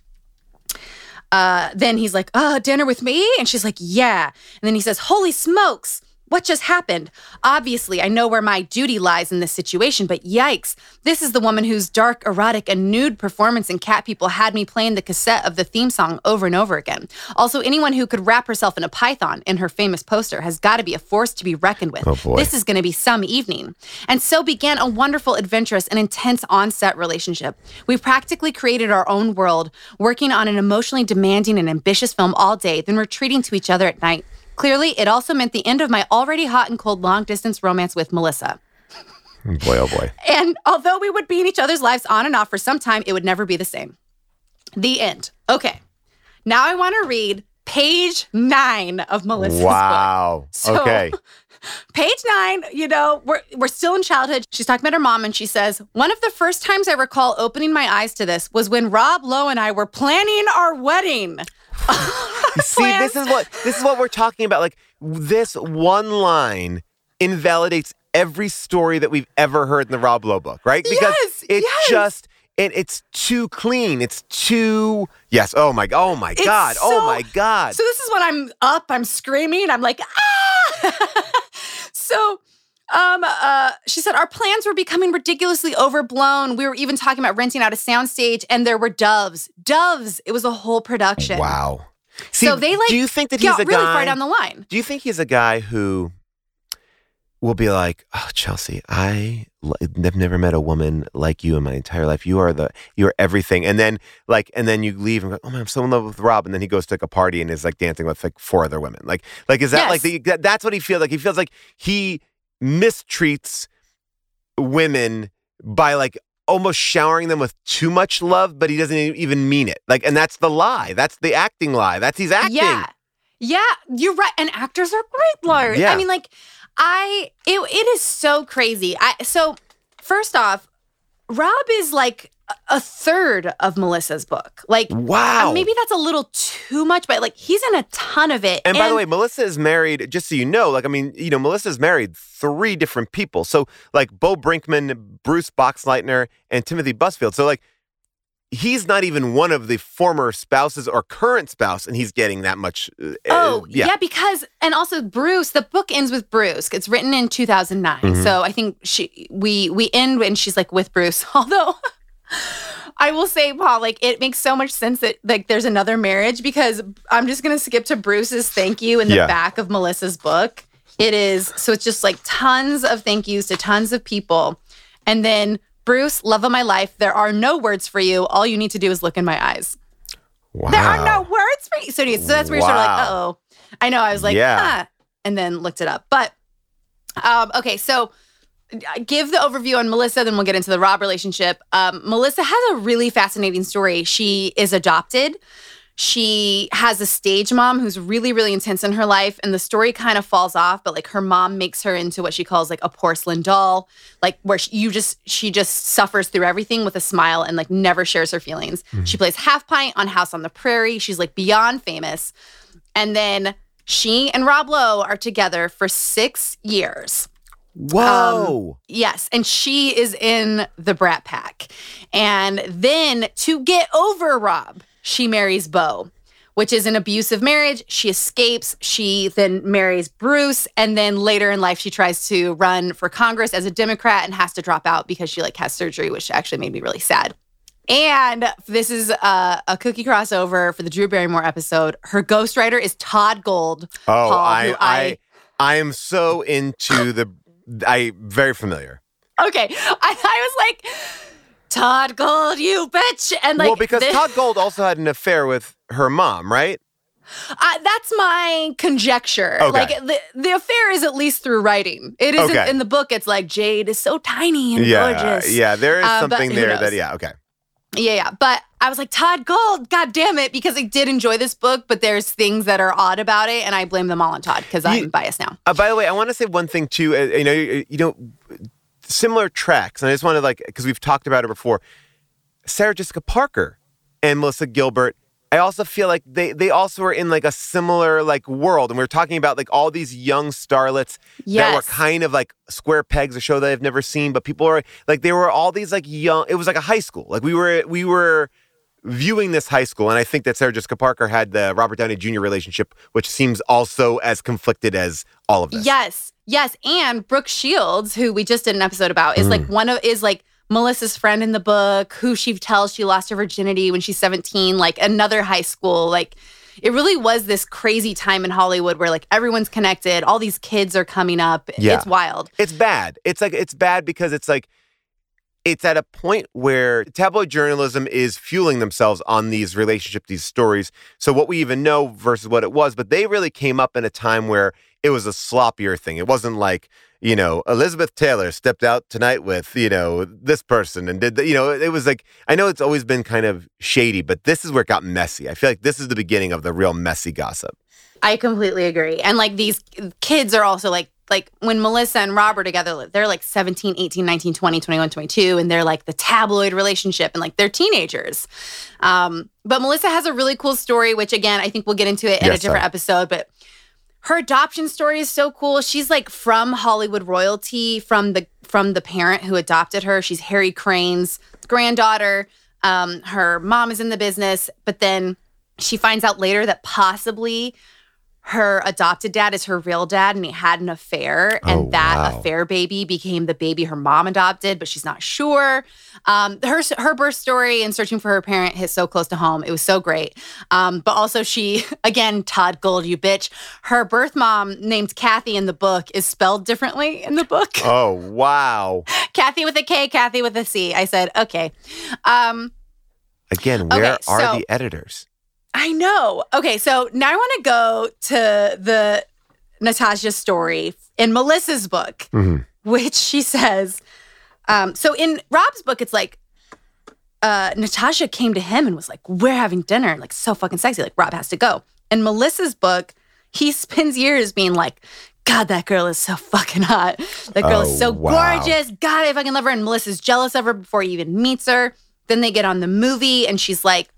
Speaker 1: Uh, then he's like, "Uh, dinner with me," and she's like, "Yeah." And then he says, "Holy smokes!" What just happened? Obviously, I know where my duty lies in this situation, but yikes. This is the woman whose dark, erotic, and nude performance in Cat People had me playing the cassette of the theme song over and over again. Also, anyone who could wrap herself in a python in her famous poster has got to be a force to be reckoned with.
Speaker 2: Oh.
Speaker 1: This is going to be some evening. And so began a wonderful, adventurous, and intense on set relationship. We practically created our own world, working on an emotionally demanding and ambitious film all day, then retreating to each other at night. Clearly, it also meant the end of my already hot and cold long distance romance with Melissa.
Speaker 2: Boy, oh boy.
Speaker 1: And although we would be in each other's lives on and off for some time, it would never be the same. The end. Okay. Now I want to read page nine of Melissa's book.
Speaker 2: Wow.
Speaker 1: So-
Speaker 2: okay. <laughs>
Speaker 1: Page nine, you know, we're we're still in childhood. She's talking about her mom, and she says, One of the first times I recall opening my eyes to this was when Rob Lowe and I were planning our wedding. <laughs>
Speaker 2: See, this is what this is what we're talking about. Like this one line invalidates every story that we've ever heard in the Rob Lowe book, right? Because
Speaker 1: Yes,
Speaker 2: it's
Speaker 1: yes.
Speaker 2: just it, it's too clean. It's too yes. Oh my oh my
Speaker 1: It's
Speaker 2: god. oh my god.
Speaker 1: So this is when I'm up, I'm screaming, I'm like, ah. <laughs> so um uh she said our plans were becoming ridiculously overblown. We were even talking about renting out a soundstage and there were doves. Doves. It was a whole production.
Speaker 2: wow. See,
Speaker 1: So they, like,
Speaker 2: do you think that he's a
Speaker 1: really
Speaker 2: guy?
Speaker 1: far down the line.
Speaker 2: Do you think he's a guy who will be like, "Oh, Chelsea, I have never met a woman like you in my entire life. You are the, you are everything." And then, like, and then you leave and go, "Oh man, I'm so in love with Rob." And then he goes to like a party and is like dancing with like four other women. Like, like is that
Speaker 1: Yes.
Speaker 2: like the, that, that's what he feels like? He feels like he mistreats women by like almost showering them with too much love, but he doesn't even mean it. Like, and that's the lie. That's the acting lie. That's he's acting.
Speaker 1: Yeah. Yeah, you're right. And actors are great liars.
Speaker 2: Yeah.
Speaker 1: I mean, like, I it it is so crazy. I so first off, Rob is like a- third of Melissa's book. Like
Speaker 2: Wow.
Speaker 1: uh, maybe that's a little too much, but like he's in a ton of it.
Speaker 2: And, by the way, Melissa is married, just so you know, like, I mean, you know, Melissa's married three different people. So, like, Bo Brinkman, Bruce Boxleitner, and Timothy Busfield. So, like, he's not even one of the former spouses or current spouse, and he's getting that much. uh,
Speaker 1: Oh,
Speaker 2: uh,
Speaker 1: yeah. because and also Bruce, the book ends with Bruce. It's written in 2009.
Speaker 2: Mhm.
Speaker 1: So I think she we we end when she's like with Bruce. <laughs> Although <laughs> I will say, Paul, like it makes so much sense that like there's another marriage because I'm just gonna skip to Bruce's thank you in the
Speaker 2: Yeah.
Speaker 1: back of Melissa's book. It is so it's just like tons of thank yous to tons of people. And then Bruce, love of my life, there are no words for you. All you need to do is look in my eyes.
Speaker 2: Wow.
Speaker 1: There are no words for you. So, so that's where you're sort of like, oh. I know. I was like,
Speaker 2: Yeah.
Speaker 1: yeah. And then looked it up. But um, okay, so give the overview on Melissa, then we'll get into the Rob relationship. Um, Melissa has a really fascinating story. She is adopted. She has a stage mom who's really, really intense in her life, and the story kind of falls off. But like her mom makes her into what she calls like a porcelain doll, like where she, you just she just suffers through everything with a smile and like never shares her feelings. She plays half pint on House on the Prairie. She's like beyond famous, and then she and Rob Lowe are together for six years.
Speaker 2: Whoa.
Speaker 1: Yes, and she is in the Brat Pack. And then to get over Rob, she marries Bo, which is an abusive marriage. She escapes. She then marries Bruce, and then later in life, she tries to run for Congress as a Democrat and has to drop out because she like has surgery, which actually made me really sad. And this is uh, a cookie crossover for the Drew Barrymore episode. Her ghostwriter is Todd Gold.
Speaker 2: oh,
Speaker 1: Paul,
Speaker 2: I,
Speaker 1: who
Speaker 2: I, I am so into the, I, very familiar.
Speaker 1: Okay, I, I was like, Todd Gold, you bitch, and like,
Speaker 2: well, because
Speaker 1: thi-
Speaker 2: Todd Gold also had an affair with her mom, right?
Speaker 1: I, that's my conjecture.
Speaker 2: Okay.
Speaker 1: Like the the affair is at least through writing. It isn't
Speaker 2: Okay.
Speaker 1: in the book. It's like Jade is so tiny and
Speaker 2: yeah.
Speaker 1: gorgeous.
Speaker 2: Yeah. There is
Speaker 1: Uh,
Speaker 2: something there that, yeah. Okay.
Speaker 1: Yeah, yeah. But I was like Todd Gold, god damn it, because I did enjoy this book, but there's things that are odd about it, and I blame them all on Todd because I'm biased now.
Speaker 2: Uh, by the way, I want to say one thing too. Uh, you know, you, you know, similar tracks, and I just want to like because we've talked about it before. Sarah Jessica Parker and Melissa Gilbert. I also feel like they they also were in like a similar like world, and we are talking about like all these young starlets that were kind of like Square Pegs, a show that I've never seen, but people are like they were all these like young. It was like a high school. Like we were we were viewing this high school, and I think that Sarah Jessica Parker had the Robert Downey Jr. relationship, which seems also as conflicted as all of this.
Speaker 1: Yes, yes, and Brooke Shields, who we just did an episode about, is like mm. one of is like Melissa's friend in the book, who she tells she lost her virginity when she's 17, like another high school, like it really was this crazy time in Hollywood where like everyone's connected, all these kids are coming up.
Speaker 2: Yeah.
Speaker 1: It's wild.
Speaker 2: It's bad. It's like it's bad because it's like it's at a point where tabloid journalism is fueling themselves on these relationships, these stories. So what we even know versus what it was, but they really came up in a time where it was a sloppier thing. It wasn't like, you know, Elizabeth Taylor stepped out tonight with, you know, this person and did the, you know, it was like, I know it's always been kind of shady, but this is where it got messy. I feel like this is the beginning of the real messy gossip.
Speaker 1: I completely agree. And like these kids are also like like when Melissa and Rob are together, they're like 17, 18, 19, 20, 21, 22, and they're like the tabloid relationship and like they're teenagers. Um, but Melissa has a really cool story, which again, I think we'll get into it in
Speaker 2: Yes,
Speaker 1: a different episode. But her adoption story is so cool. She's like from Hollywood royalty, from the from the parent who adopted her. She's Harry Crane's granddaughter. Um, her mom is in the business, but then she finds out later that possibly her adopted dad is her real dad and he had an affair and
Speaker 2: Oh,
Speaker 1: that
Speaker 2: wow.
Speaker 1: affair baby became the baby her mom adopted but she's not sure. Um, her her birth story and searching for her parent hit so close to home. It was so great. Um, but also she <laughs> again todd gold you bitch. Her birth mom named kathy in the book is spelled differently in the book. <laughs>
Speaker 2: Oh, wow.
Speaker 1: kathy with a k kathy with a c. I said okay. Um,
Speaker 2: Again, where
Speaker 1: Okay,
Speaker 2: are
Speaker 1: so-
Speaker 2: the editors?
Speaker 1: I know. Okay, so now I want to go to the Natasha story in Melissa's book,
Speaker 2: Mhm.
Speaker 1: which she says. Um, so in Rob's book, it's like uh, Natasha came to him and was like, "We're having dinner," like so fucking sexy. Like Rob has to go. In Melissa's book, he spends years being like. God, that girl is so fucking hot. That girl
Speaker 2: Oh,
Speaker 1: is so
Speaker 2: wow.
Speaker 1: gorgeous. God, I fucking love her. And Melissa's jealous of her before he even meets her. Then they get on the movie, and she's like,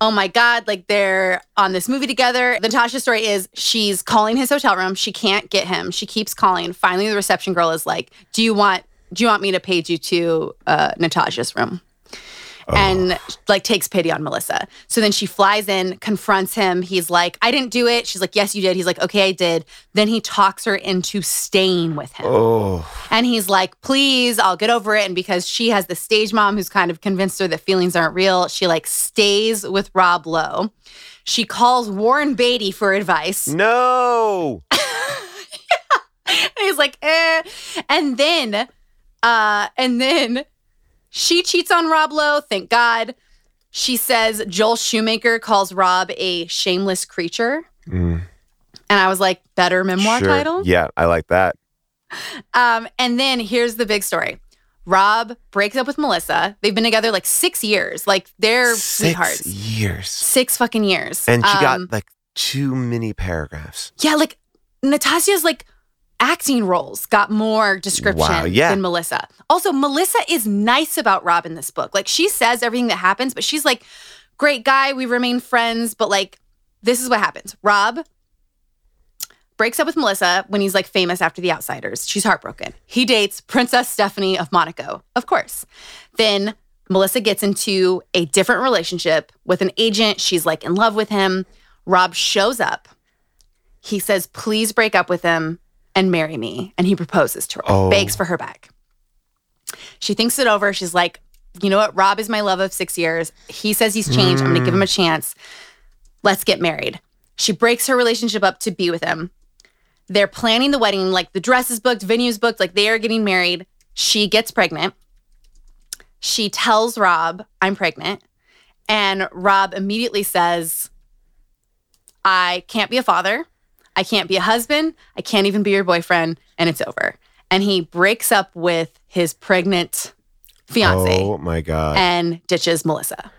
Speaker 1: oh my god like they're on this movie together. Natasha's story is she's calling his hotel room. She can't get him. She keeps calling. Finally the reception girl is like do you want do you want me to page you to uh, natasha's room and like takes pity on melissa so then she flies in confronts him he's like i didn't do it she's like yes you did he's like okay i did then he talks her into staying with him
Speaker 2: Oh,
Speaker 1: and he's like, please, I'll get over it. And because she has the stage mom who's kind of convinced her that feelings aren't real, she like stays with Rob Lowe. She calls Warren Beatty for advice.
Speaker 2: no. <laughs>
Speaker 1: And he's like, eh. And then, uh, and then she cheats on Rob Lowe, thank God. She says Joel Schumacher calls Rob a shameless creature.
Speaker 2: Mm,
Speaker 1: And I was like, better memoir
Speaker 2: sure.
Speaker 1: title?
Speaker 2: Yeah, I like that.
Speaker 1: Um, and then here's the big story. Rob breaks up with Melissa. They've been together like six years. Like they're
Speaker 2: Six
Speaker 1: sweethearts.
Speaker 2: years.
Speaker 1: Six fucking years.
Speaker 2: And she
Speaker 1: Um,
Speaker 2: got like two mini paragraphs.
Speaker 1: yeah, like Natasha's like acting roles got more description
Speaker 2: Wow, yeah.
Speaker 1: than Melissa. Also, Melissa is nice about Rob in this book. Like she says everything that happens, but she's like, great guy, we remain friends, but like this is what happens. Rob breaks up with Melissa when he's like famous after The Outsiders. She's heartbroken. He dates Princess Stephanie of Monaco, of course. Then Melissa gets into a different relationship with an agent. She's like in love with him. Rob shows up. He says, please break up with him and marry me. And he proposes to her,
Speaker 2: Oh.
Speaker 1: begs for her back. She thinks it over. She's like, you know what? Rob is my love of six years. He says he's changed. I'm going to give him a mm. chance. Let's get married. She breaks her relationship up to be with him. They're planning the wedding. Like the dress is booked, venue's booked. Like they are getting married. She gets pregnant. She tells Rob, I'm pregnant. And Rob immediately says, I can't be a father. I can't be a husband. I can't even be your boyfriend. And it's over. And he breaks up with his pregnant fiance
Speaker 2: Oh my God.
Speaker 1: and ditches Melissa.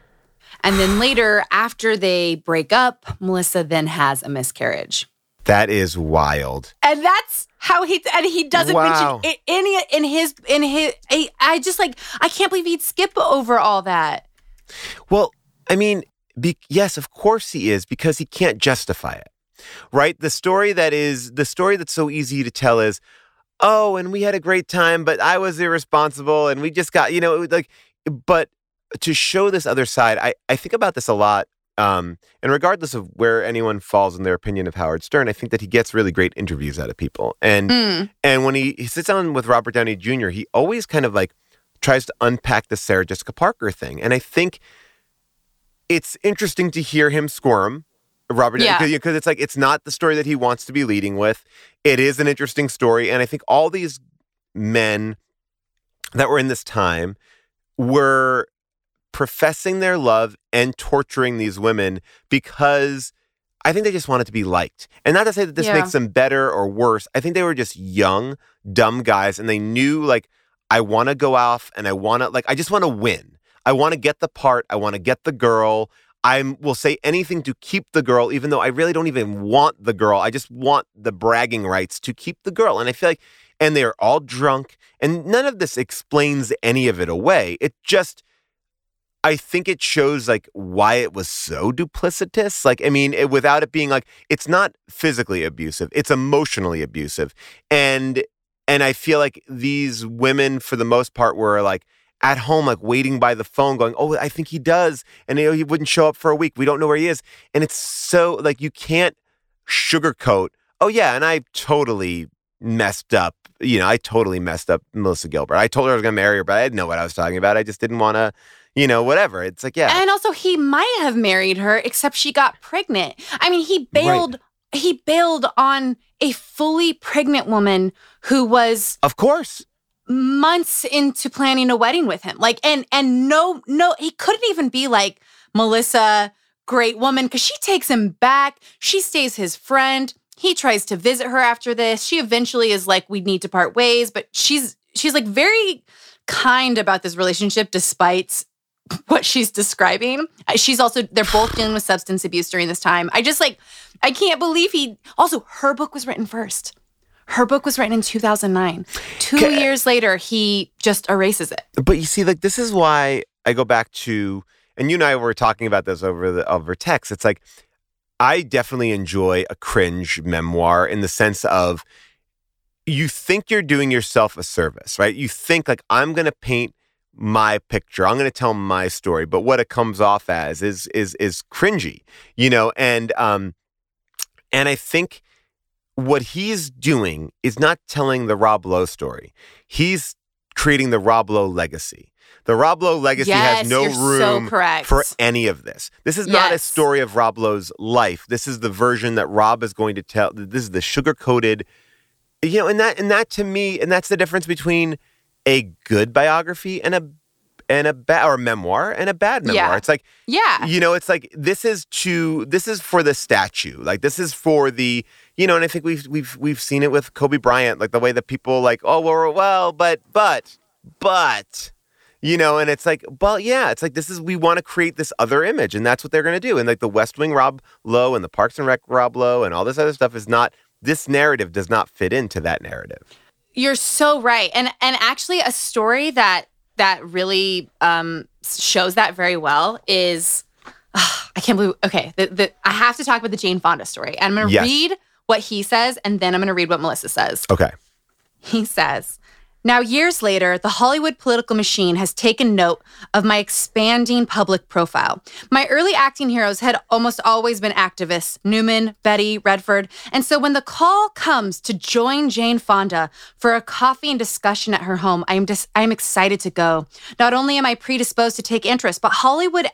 Speaker 1: And then later, after they break up, Melissa then has a miscarriage.
Speaker 2: that is wild.
Speaker 1: And that's how he and he doesn't
Speaker 2: Wow.
Speaker 1: mention any in his in his I, I just like I can't believe he'd skip over all that.
Speaker 2: Well, I mean, be, yes, of course he is because he can't justify it. Right? The story that is the story that's so easy to tell is, "Oh, and we had a great time, but I was irresponsible and we just got, you know, it was like but to show this other side, I, I think about this a lot. Um, and regardless of where anyone falls in their opinion of Howard Stern, I think that he gets really great interviews out of people. And
Speaker 1: Mm.
Speaker 2: and when he, he sits down with Robert Downey Jr., he always kind of like tries to unpack the Sarah Jessica Parker thing. And I think it's interesting to hear him squirm, Robert,
Speaker 1: Yeah.
Speaker 2: because it's like it's not the story that he wants to be leading with. It is an interesting story, and I think all these men that were in this time were professing their love and torturing these women because I think they just wanted to be liked. And not to say that this
Speaker 1: Yeah.
Speaker 2: makes them better or worse. I think they were just young, dumb guys and they knew like I want to go off and I want to like I just want to win. I want to get the part, I want to get the girl. I will say anything to keep the girl even though I really don't even want the girl. I just want the bragging rights to keep the girl. And I feel like and they're all drunk and none of this explains any of it away. It just I think it shows like why it was so duplicitous. Like, I mean, it, without it being like, it's not physically abusive; it's emotionally abusive, and and I feel like these women, for the most part, were like at home, like waiting by the phone, going, "Oh, I think he does," and you know, he wouldn't show up for a week. We don't know where he is, and it's so like you can't sugarcoat. Oh yeah, and I totally messed up. You know, I totally messed up Melissa Gilbert. I told her I was going to marry her, but I didn't know what I was talking about. I just didn't want to you know, whatever. It's like, yeah.
Speaker 1: And also, he might have married her, except she got pregnant. I mean, he bailed. He bailed on a fully pregnant woman who was
Speaker 2: of course.
Speaker 1: Months into planning a wedding with him. Like, and and no, no, he couldn't even be like Melissa, great woman, because she takes him back. She stays his friend. He tries to visit her after this. She eventually is like, we need to part ways, but she's she's like very kind about this relationship despite what she's describing. Uh, She's also they're both dealing with substance abuse during this time. I just like I can't believe he also her book was written first. Her book was written in 2009. 2
Speaker 2: Okay.
Speaker 1: years later he just erases it.
Speaker 2: But you see, like, this is why I go back to, and you and I were talking about this over the over text. It's like I definitely enjoy a cringe memoir in the sense of you think you're doing yourself a service, right? You think like I'm going to paint my picture. I'm going to tell my story, but what it comes off as is is is cringy, you know, and um and I think what he's doing is not telling the Rob Lowe story. He's creating the Rob Lowe legacy. The Rob Lowe legacy
Speaker 1: yes,
Speaker 2: has no
Speaker 1: you're so
Speaker 2: room for any of this. This is not a story of Rob Lowe's life. This is the version that Rob is going to tell. This is the sugar coated, you know, and that and that to me, and that's the difference between a good biography and a and a bad or a memoir and a bad memoir.
Speaker 1: Yeah.
Speaker 2: It's like
Speaker 1: yeah.
Speaker 2: you know, it's like this is to this is for the statue. Like this is for the you know, and I think we've we've we've seen it with Kobe Bryant, like the way that people like, oh well, well, but but but you know, and it's like, well, yeah, it's like this is we want to create this other image, and that's what they're going to do. And like the West Wing Rob Lowe and the Parks and Rec Rob Lowe and all this other stuff is not. This narrative does not fit into that narrative.
Speaker 1: You're so right. And and actually a story that that really um shows that very well is <sighs> I can't believe okay, the, the I have to talk about the Jane Fonda story. And I'm going to
Speaker 2: Yes.
Speaker 1: read what he says and then I'm going to read what Melissa says.
Speaker 2: Okay.
Speaker 1: He says, Now, years later, the Hollywood political machine has taken note of my expanding public profile. My early acting heroes had almost always been activists Newman, Beatty, Redford. And so when the call comes to join Jane Fonda for a coffee and discussion at her home, I am, dis- I am excited to go. Not only am I predisposed to take interest, but Hollywood.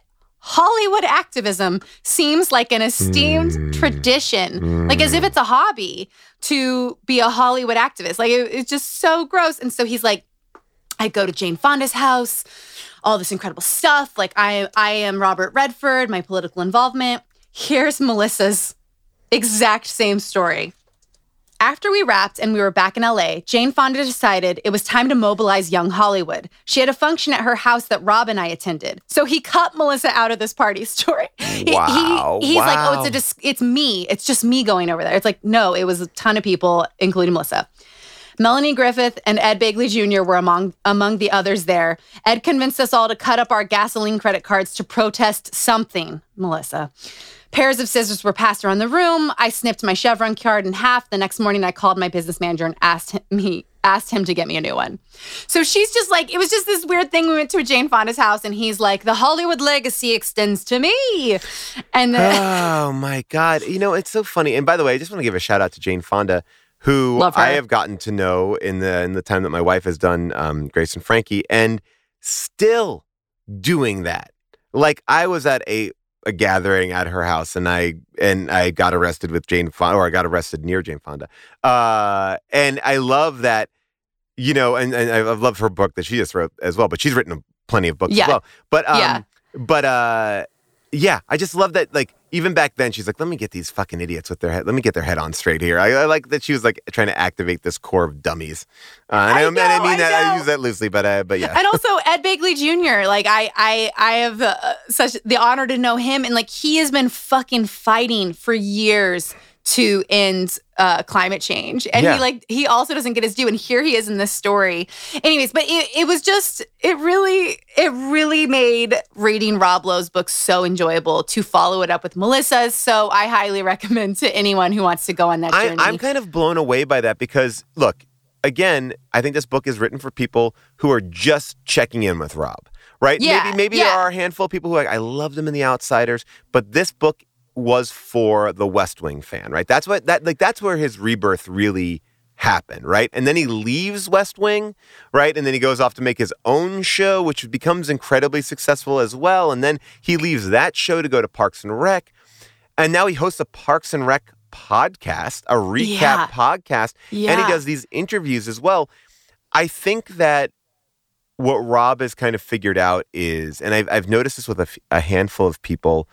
Speaker 1: Hollywood activism seems like an esteemed hmm. tradition, like as if hmm. it's a hobby to be a Hollywood activist. Like it- it's just so gross. And so he's like, I go to Jane Fonda's house, all this incredible stuff. Like I I am Robert Redford, my political involvement. Here's Melissa's exact same story. After we wrapped and we were back in LA, Jane Fonda decided it was time to mobilize young Hollywood. She had a function at her house that Rob and I attended. So he cut Melissa out of this party <laughs> story. He- he-
Speaker 2: Wow,
Speaker 1: he's like, oh, it's a dis- it's me. It's just me going over there. It's like, no, it was a ton of people, including Melissa. Melanie Griffith and Ed Begley Jr. were among among the others there. Ed convinced us all to cut up our gasoline credit cards to protest something, Melissa. Pairs of scissors were passed around the room. I snipped my Chevron card in half. The next morning, I called my business manager and asked him, me asked him to get me a new one. So she's just like, it was just this weird thing. We went to a Jane Fonda's house and he's like, the Hollywood legacy extends to me. And then,
Speaker 2: oh my God. You know, it's so funny. And by the way, I just want to give a shout out to Jane Fonda, who I have gotten to know in the in the time that my wife has done um, Grace and Frankie, and still doing that. Like I was at a a gathering at her house and I and I got arrested with Jane Fonda or I got arrested near Jane Fonda. Uh and I love that you know and, and I've loved her book that she just wrote as well, but she's written plenty of books
Speaker 1: Yeah.
Speaker 2: as well. But um
Speaker 1: Yeah.
Speaker 2: but uh yeah, I just love that like even back then she's like let me get these fucking idiots with their head let me get their head on straight here. I, I like that she was like trying to activate this core of dummies. Uh, and
Speaker 1: I
Speaker 2: and I
Speaker 1: know,
Speaker 2: mean
Speaker 1: I
Speaker 2: that I use that loosely but uh, but yeah.
Speaker 1: and also <laughs> Ed Begley Jr. Like I, I, I have uh, such the honor to know him, and like he has been fucking fighting for years to end uh, climate change, and
Speaker 2: Yeah.
Speaker 1: he like he also doesn't get his due, and here he is in this story. Anyways, but it, it was just it really it really made reading Rob Lowe's book so enjoyable to follow it up with Melissa's. So I highly <laughs> recommend to anyone who wants to go on that
Speaker 2: I,
Speaker 1: journey.
Speaker 2: I'm kind of blown away by that because, look, again, I think this book is written for people who are just checking in with Rob, right?
Speaker 1: Yeah,
Speaker 2: maybe maybe
Speaker 1: yeah.
Speaker 2: there are a handful of people who are like, I love them in The Outsiders, but this book was for the West Wing fan, right? That's what that like that's where his rebirth really happened, right? And then he leaves West Wing, right? And then he goes off to make his own show, which becomes incredibly successful as well. And then he leaves that show to go to Parks and Rec. And now he hosts a Parks and Rec podcast, a recap
Speaker 1: Yeah.
Speaker 2: podcast, and he does these interviews as well. I think that what Rob has kind of figured out is, and I've, I've noticed this with a, f- a handful of people,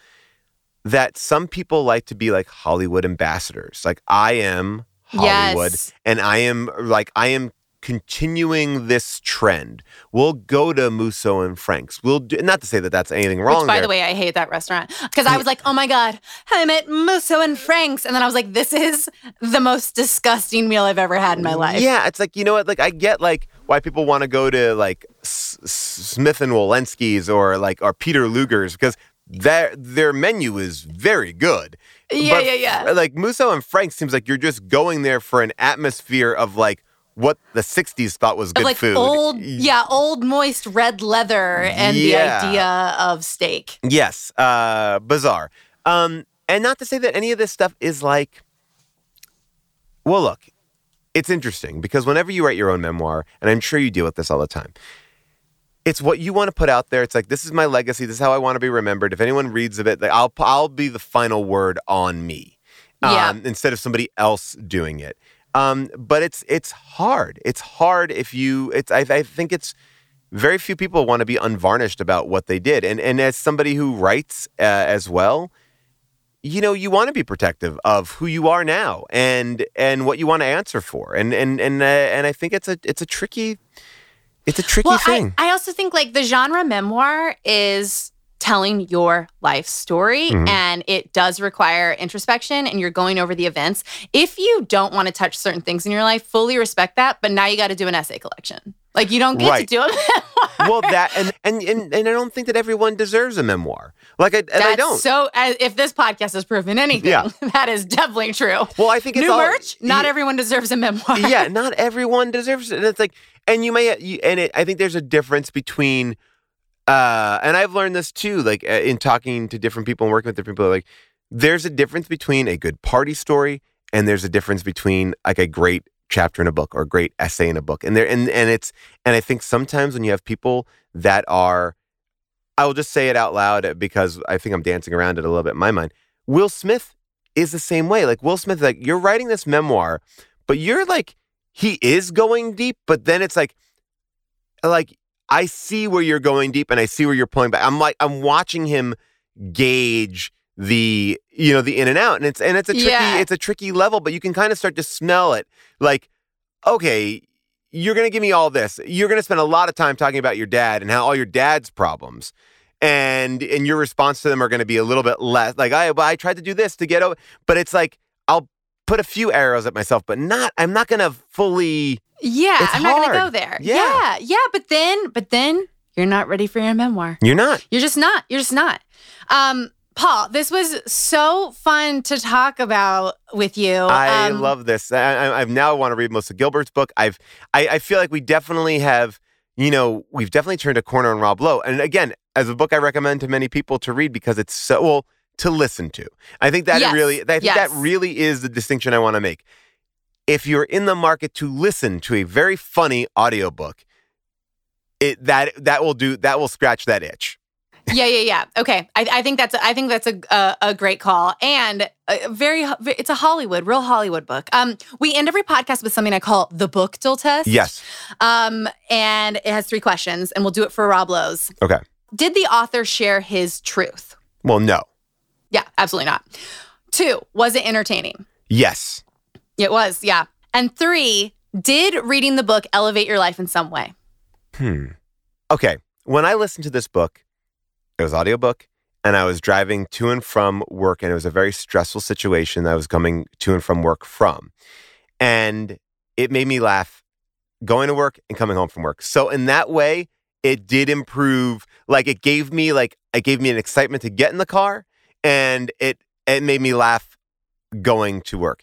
Speaker 2: that some people like to be like Hollywood ambassadors. Like I am Hollywood,
Speaker 1: Yes.
Speaker 2: and I am like I am continuing this trend. We'll go to Musso and Frank's. We'll do, not to say that that's anything wrong.
Speaker 1: Which, by
Speaker 2: there.
Speaker 1: the way, I hate that restaurant because I was like, oh my God, I'm at Musso and Frank's. And then I was like, this is the most disgusting meal I've ever had in my life.
Speaker 2: Yeah, it's like you know what? Like I get like why people want to go to like S- Smith and Wollensky's or like or Peter Luger's because their their menu is very good.
Speaker 1: Yeah,
Speaker 2: But
Speaker 1: yeah, yeah.
Speaker 2: Like Musso and Frank seems like you're just going there for an atmosphere of like what the '60s thought was good
Speaker 1: like
Speaker 2: food.
Speaker 1: old, yeah, old moist red leather and
Speaker 2: Yeah.
Speaker 1: the idea of steak.
Speaker 2: Yes, uh, bizarre. Um, and not to say that any of this stuff is like, well, look, it's interesting because whenever you write your own memoir, and I'm sure you deal with this all the time, it's what you want to put out there. It's like this is my legacy. This is how I want to be remembered. If anyone reads of it, like, I'll I'll be the final word on me,
Speaker 1: Yeah.
Speaker 2: um, instead of somebody else doing it. Um, but it's it's hard. It's hard if you. It's I, I think it's very few people want to be unvarnished about what they did. And and as somebody who writes uh, as well, you know, you want to be protective of who you are now and and what you want to answer for. And and and uh, and I think it's a it's a tricky it's a tricky
Speaker 1: Well,
Speaker 2: thing.
Speaker 1: I, I also think like the genre memoir is telling your life story
Speaker 2: Mhm.
Speaker 1: and it does require introspection and you're going over the events. If you don't want to touch certain things in your life, fully respect that, but now you got to do an essay collection. Like you don't get
Speaker 2: Right.
Speaker 1: to do a <laughs> memoir.
Speaker 2: well, that and, and and and I don't think that everyone deserves a memoir. Like I and I don't.
Speaker 1: So, as, if this podcast has proven anything,
Speaker 2: Yeah. <laughs>
Speaker 1: that is definitely true.
Speaker 2: well, I think it's
Speaker 1: New
Speaker 2: all,
Speaker 1: merch. Not
Speaker 2: yeah,
Speaker 1: everyone deserves a memoir.
Speaker 2: yeah, not everyone deserves it. And it's like, and you may, and it, I think there's a difference between, uh, and I've learned this too, like uh, in talking to different people and working with different people, like there's a difference between a good party story and there's a difference between like a great chapter in a book or a great essay in a book. And there, and, and it's, and I think sometimes when you have people that are, I will just say it out loud because I think I'm dancing around it a little bit in my mind. Will Smith is the same way. Like Will Smith, like you're writing this memoir, but you're like, he is going deep, but then it's like, like I see where you're going deep and I see where you're pulling back. I'm like, I'm watching him gauge the, you know, the in and out. And it's, and it's a tricky,
Speaker 1: Yeah.
Speaker 2: it's a tricky level, but you can kind of start to smell it. Like, okay, you're going to give me all this. You're going to spend a lot of time talking about your dad and how all your dad's problems and and your response to them are going to be a little bit less like I I tried to do this to get over but it's like put a few arrows at myself but not I'm not going to fully
Speaker 1: Yeah,
Speaker 2: It's
Speaker 1: I'm not going to go there.
Speaker 2: Yeah.
Speaker 1: yeah, yeah, but then, but then you're not ready for your memoir.
Speaker 2: you're not
Speaker 1: You're just not. You're just not. Um, Paul, this was so fun to talk about with you.
Speaker 2: I
Speaker 1: Um,
Speaker 2: love this. I, I, I now want to read Melissa Gilbert's book. I've, I, I feel like we definitely have, you know, we've definitely turned a corner on Rob Lowe. And again, as a book I recommend to many people to read because it's so well to listen to. I think that
Speaker 1: Yes,
Speaker 2: really, I think
Speaker 1: yes.
Speaker 2: that really is the distinction I want to make. If you're in the market to listen to a very funny audiobook, it that that will do that will scratch that itch.
Speaker 1: yeah, yeah, yeah. Okay, I, I think that's I think that's a a, a great call and a very it's a Hollywood, real Hollywood book. Um, we end every podcast with something I call the book dual test.
Speaker 2: Yes.
Speaker 1: Um, and it has three questions, and we'll do it for Rob Lowe's.
Speaker 2: Okay.
Speaker 1: Did the author share his truth?
Speaker 2: Well, no.
Speaker 1: Yeah, absolutely not. Two, was it entertaining?
Speaker 2: Yes.
Speaker 1: It was, yeah. And three, did reading the book elevate your life in some way?
Speaker 2: Hmm. Okay. When I listened to this book, it was audiobook, and I was driving to and from work, and it was a very stressful situation that I was coming to and from work from. And it made me laugh going to work and coming home from work. So in that way, it did improve. Like it gave me like it gave me an excitement to get in the car and it it made me laugh going to work.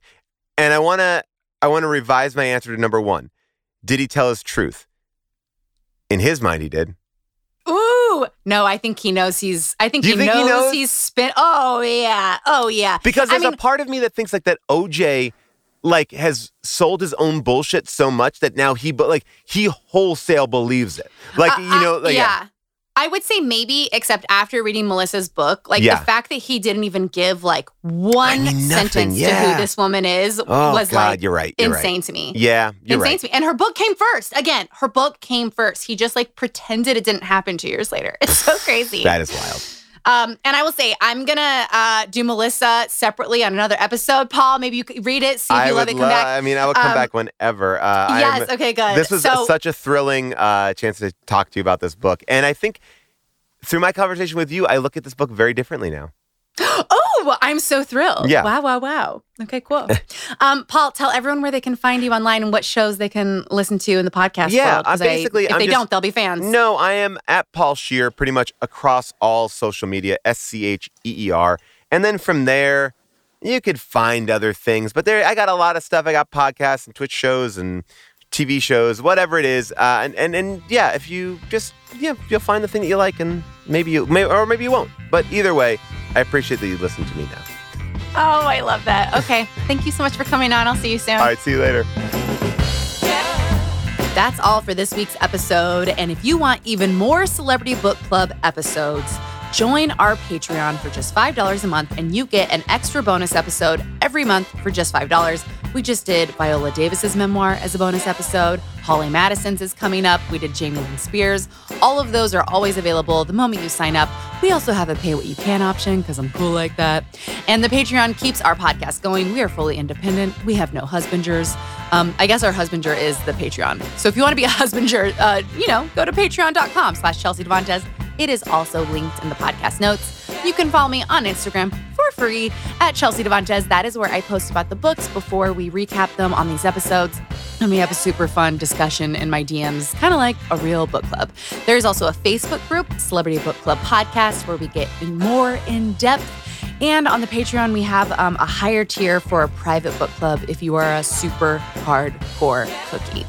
Speaker 2: And I wanna I wanna revise my answer to number one. Did he tell his truth? In his mind, he did.
Speaker 1: Ooh, no, I think he knows he's. I think, he,
Speaker 2: think he
Speaker 1: knows
Speaker 2: knows?
Speaker 1: he's spin. Oh yeah, oh yeah.
Speaker 2: Because
Speaker 1: I
Speaker 2: there's
Speaker 1: mean-
Speaker 2: a part of me that thinks like that OJ like has sold his own bullshit so much that now he but like he wholesale believes it. Like
Speaker 1: Uh,
Speaker 2: you know,
Speaker 1: uh,
Speaker 2: like
Speaker 1: yeah. I would say maybe, except after reading Melissa's book, like
Speaker 2: Yeah.
Speaker 1: the fact that he didn't even give like one
Speaker 2: I mean, nothing,
Speaker 1: sentence to who this woman is
Speaker 2: Oh
Speaker 1: was
Speaker 2: God,
Speaker 1: like
Speaker 2: you're right. You're
Speaker 1: insane
Speaker 2: right.
Speaker 1: to me.
Speaker 2: Yeah, you're
Speaker 1: insane
Speaker 2: right.
Speaker 1: to me. And her book came first. Again, her book came first. He just like pretended it didn't happen two years later. <laughs> It's so crazy.
Speaker 2: That is wild.
Speaker 1: Um, and I will say, I'm gonna uh, do Melissa separately on another episode. Paul, maybe you could read it, see if
Speaker 2: I
Speaker 1: you love it, come
Speaker 2: lo-
Speaker 1: back.
Speaker 2: I mean, I will come
Speaker 1: Um,
Speaker 2: back whenever. Uh,
Speaker 1: yes,
Speaker 2: I'm-
Speaker 1: okay, good.
Speaker 2: This was
Speaker 1: so,
Speaker 2: such a thrilling uh, chance to talk to you about this book, and I think through my conversation with you, I look at this book very differently now. <gasps>
Speaker 1: oh, I'm so thrilled.
Speaker 2: Yeah.
Speaker 1: Wow, wow, wow. Okay, cool. <laughs> um, Paul, tell everyone where they can find you online and what shows they can listen to in the podcast
Speaker 2: Yeah,
Speaker 1: world.
Speaker 2: basically-
Speaker 1: if
Speaker 2: I'm
Speaker 1: they
Speaker 2: just-
Speaker 1: don't, they'll be fans.
Speaker 2: No, I am at Paul Scheer pretty much across all social media, S C H E E R. And then from there, you could find other things. But there, I got a lot of stuff. I got podcasts and Twitch shows and TV shows, whatever it is. Uh, and, and and yeah, if you just yeah, you'll find the thing that you like, and maybe you may, or maybe you won't. But either way, I appreciate that you listen to me now.
Speaker 1: Oh, I love that. <laughs> Okay, thank you so much for coming on. I'll see you soon.
Speaker 2: All right, see you later.
Speaker 1: That's all for this week's episode. And if you want even more Celebrity Book Club episodes, join our Patreon for just $5 a month and you get an extra bonus episode every month for just $5. We just did Viola Davis's memoir as a bonus episode. Holly Madison's is coming up. We did Jamie Lynn Spears. All of those are always available the moment you sign up. We also have a pay what you can option because I'm cool like that. And the Patreon keeps our podcast going. We are fully independent. We have no husbanders. Um, I guess our husbander is the Patreon. So if you want to be a husbander, uh, you know, go to patreon.com slash Chelsea Devantez. It is also linked in the podcast notes. You can follow me on Instagram for free at Chelsea Devantez. That is where I post about the books before we recap them on these episodes. And we have a super fun discussion in my DMs, kind of like a real book club. There's also a Facebook group, Celebrity Book Club Podcast, where we get more in depth. And on the Patreon, we have um, a higher tier for a private book club if you are a super hardcore cookie.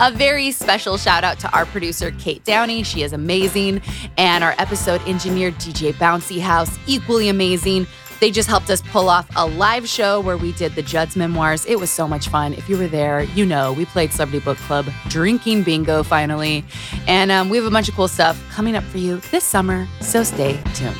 Speaker 1: A very special shout out to our producer, Kate Downey. She is amazing. And our episode engineer, DJ Bouncy House, equally amazing. They just helped us pull off a live show where we did the Judd's memoirs. It was so much fun. If you were there, you know we played Celebrity Book Club, drinking bingo finally. And um, we have a bunch of cool stuff coming up for you this summer. So stay tuned.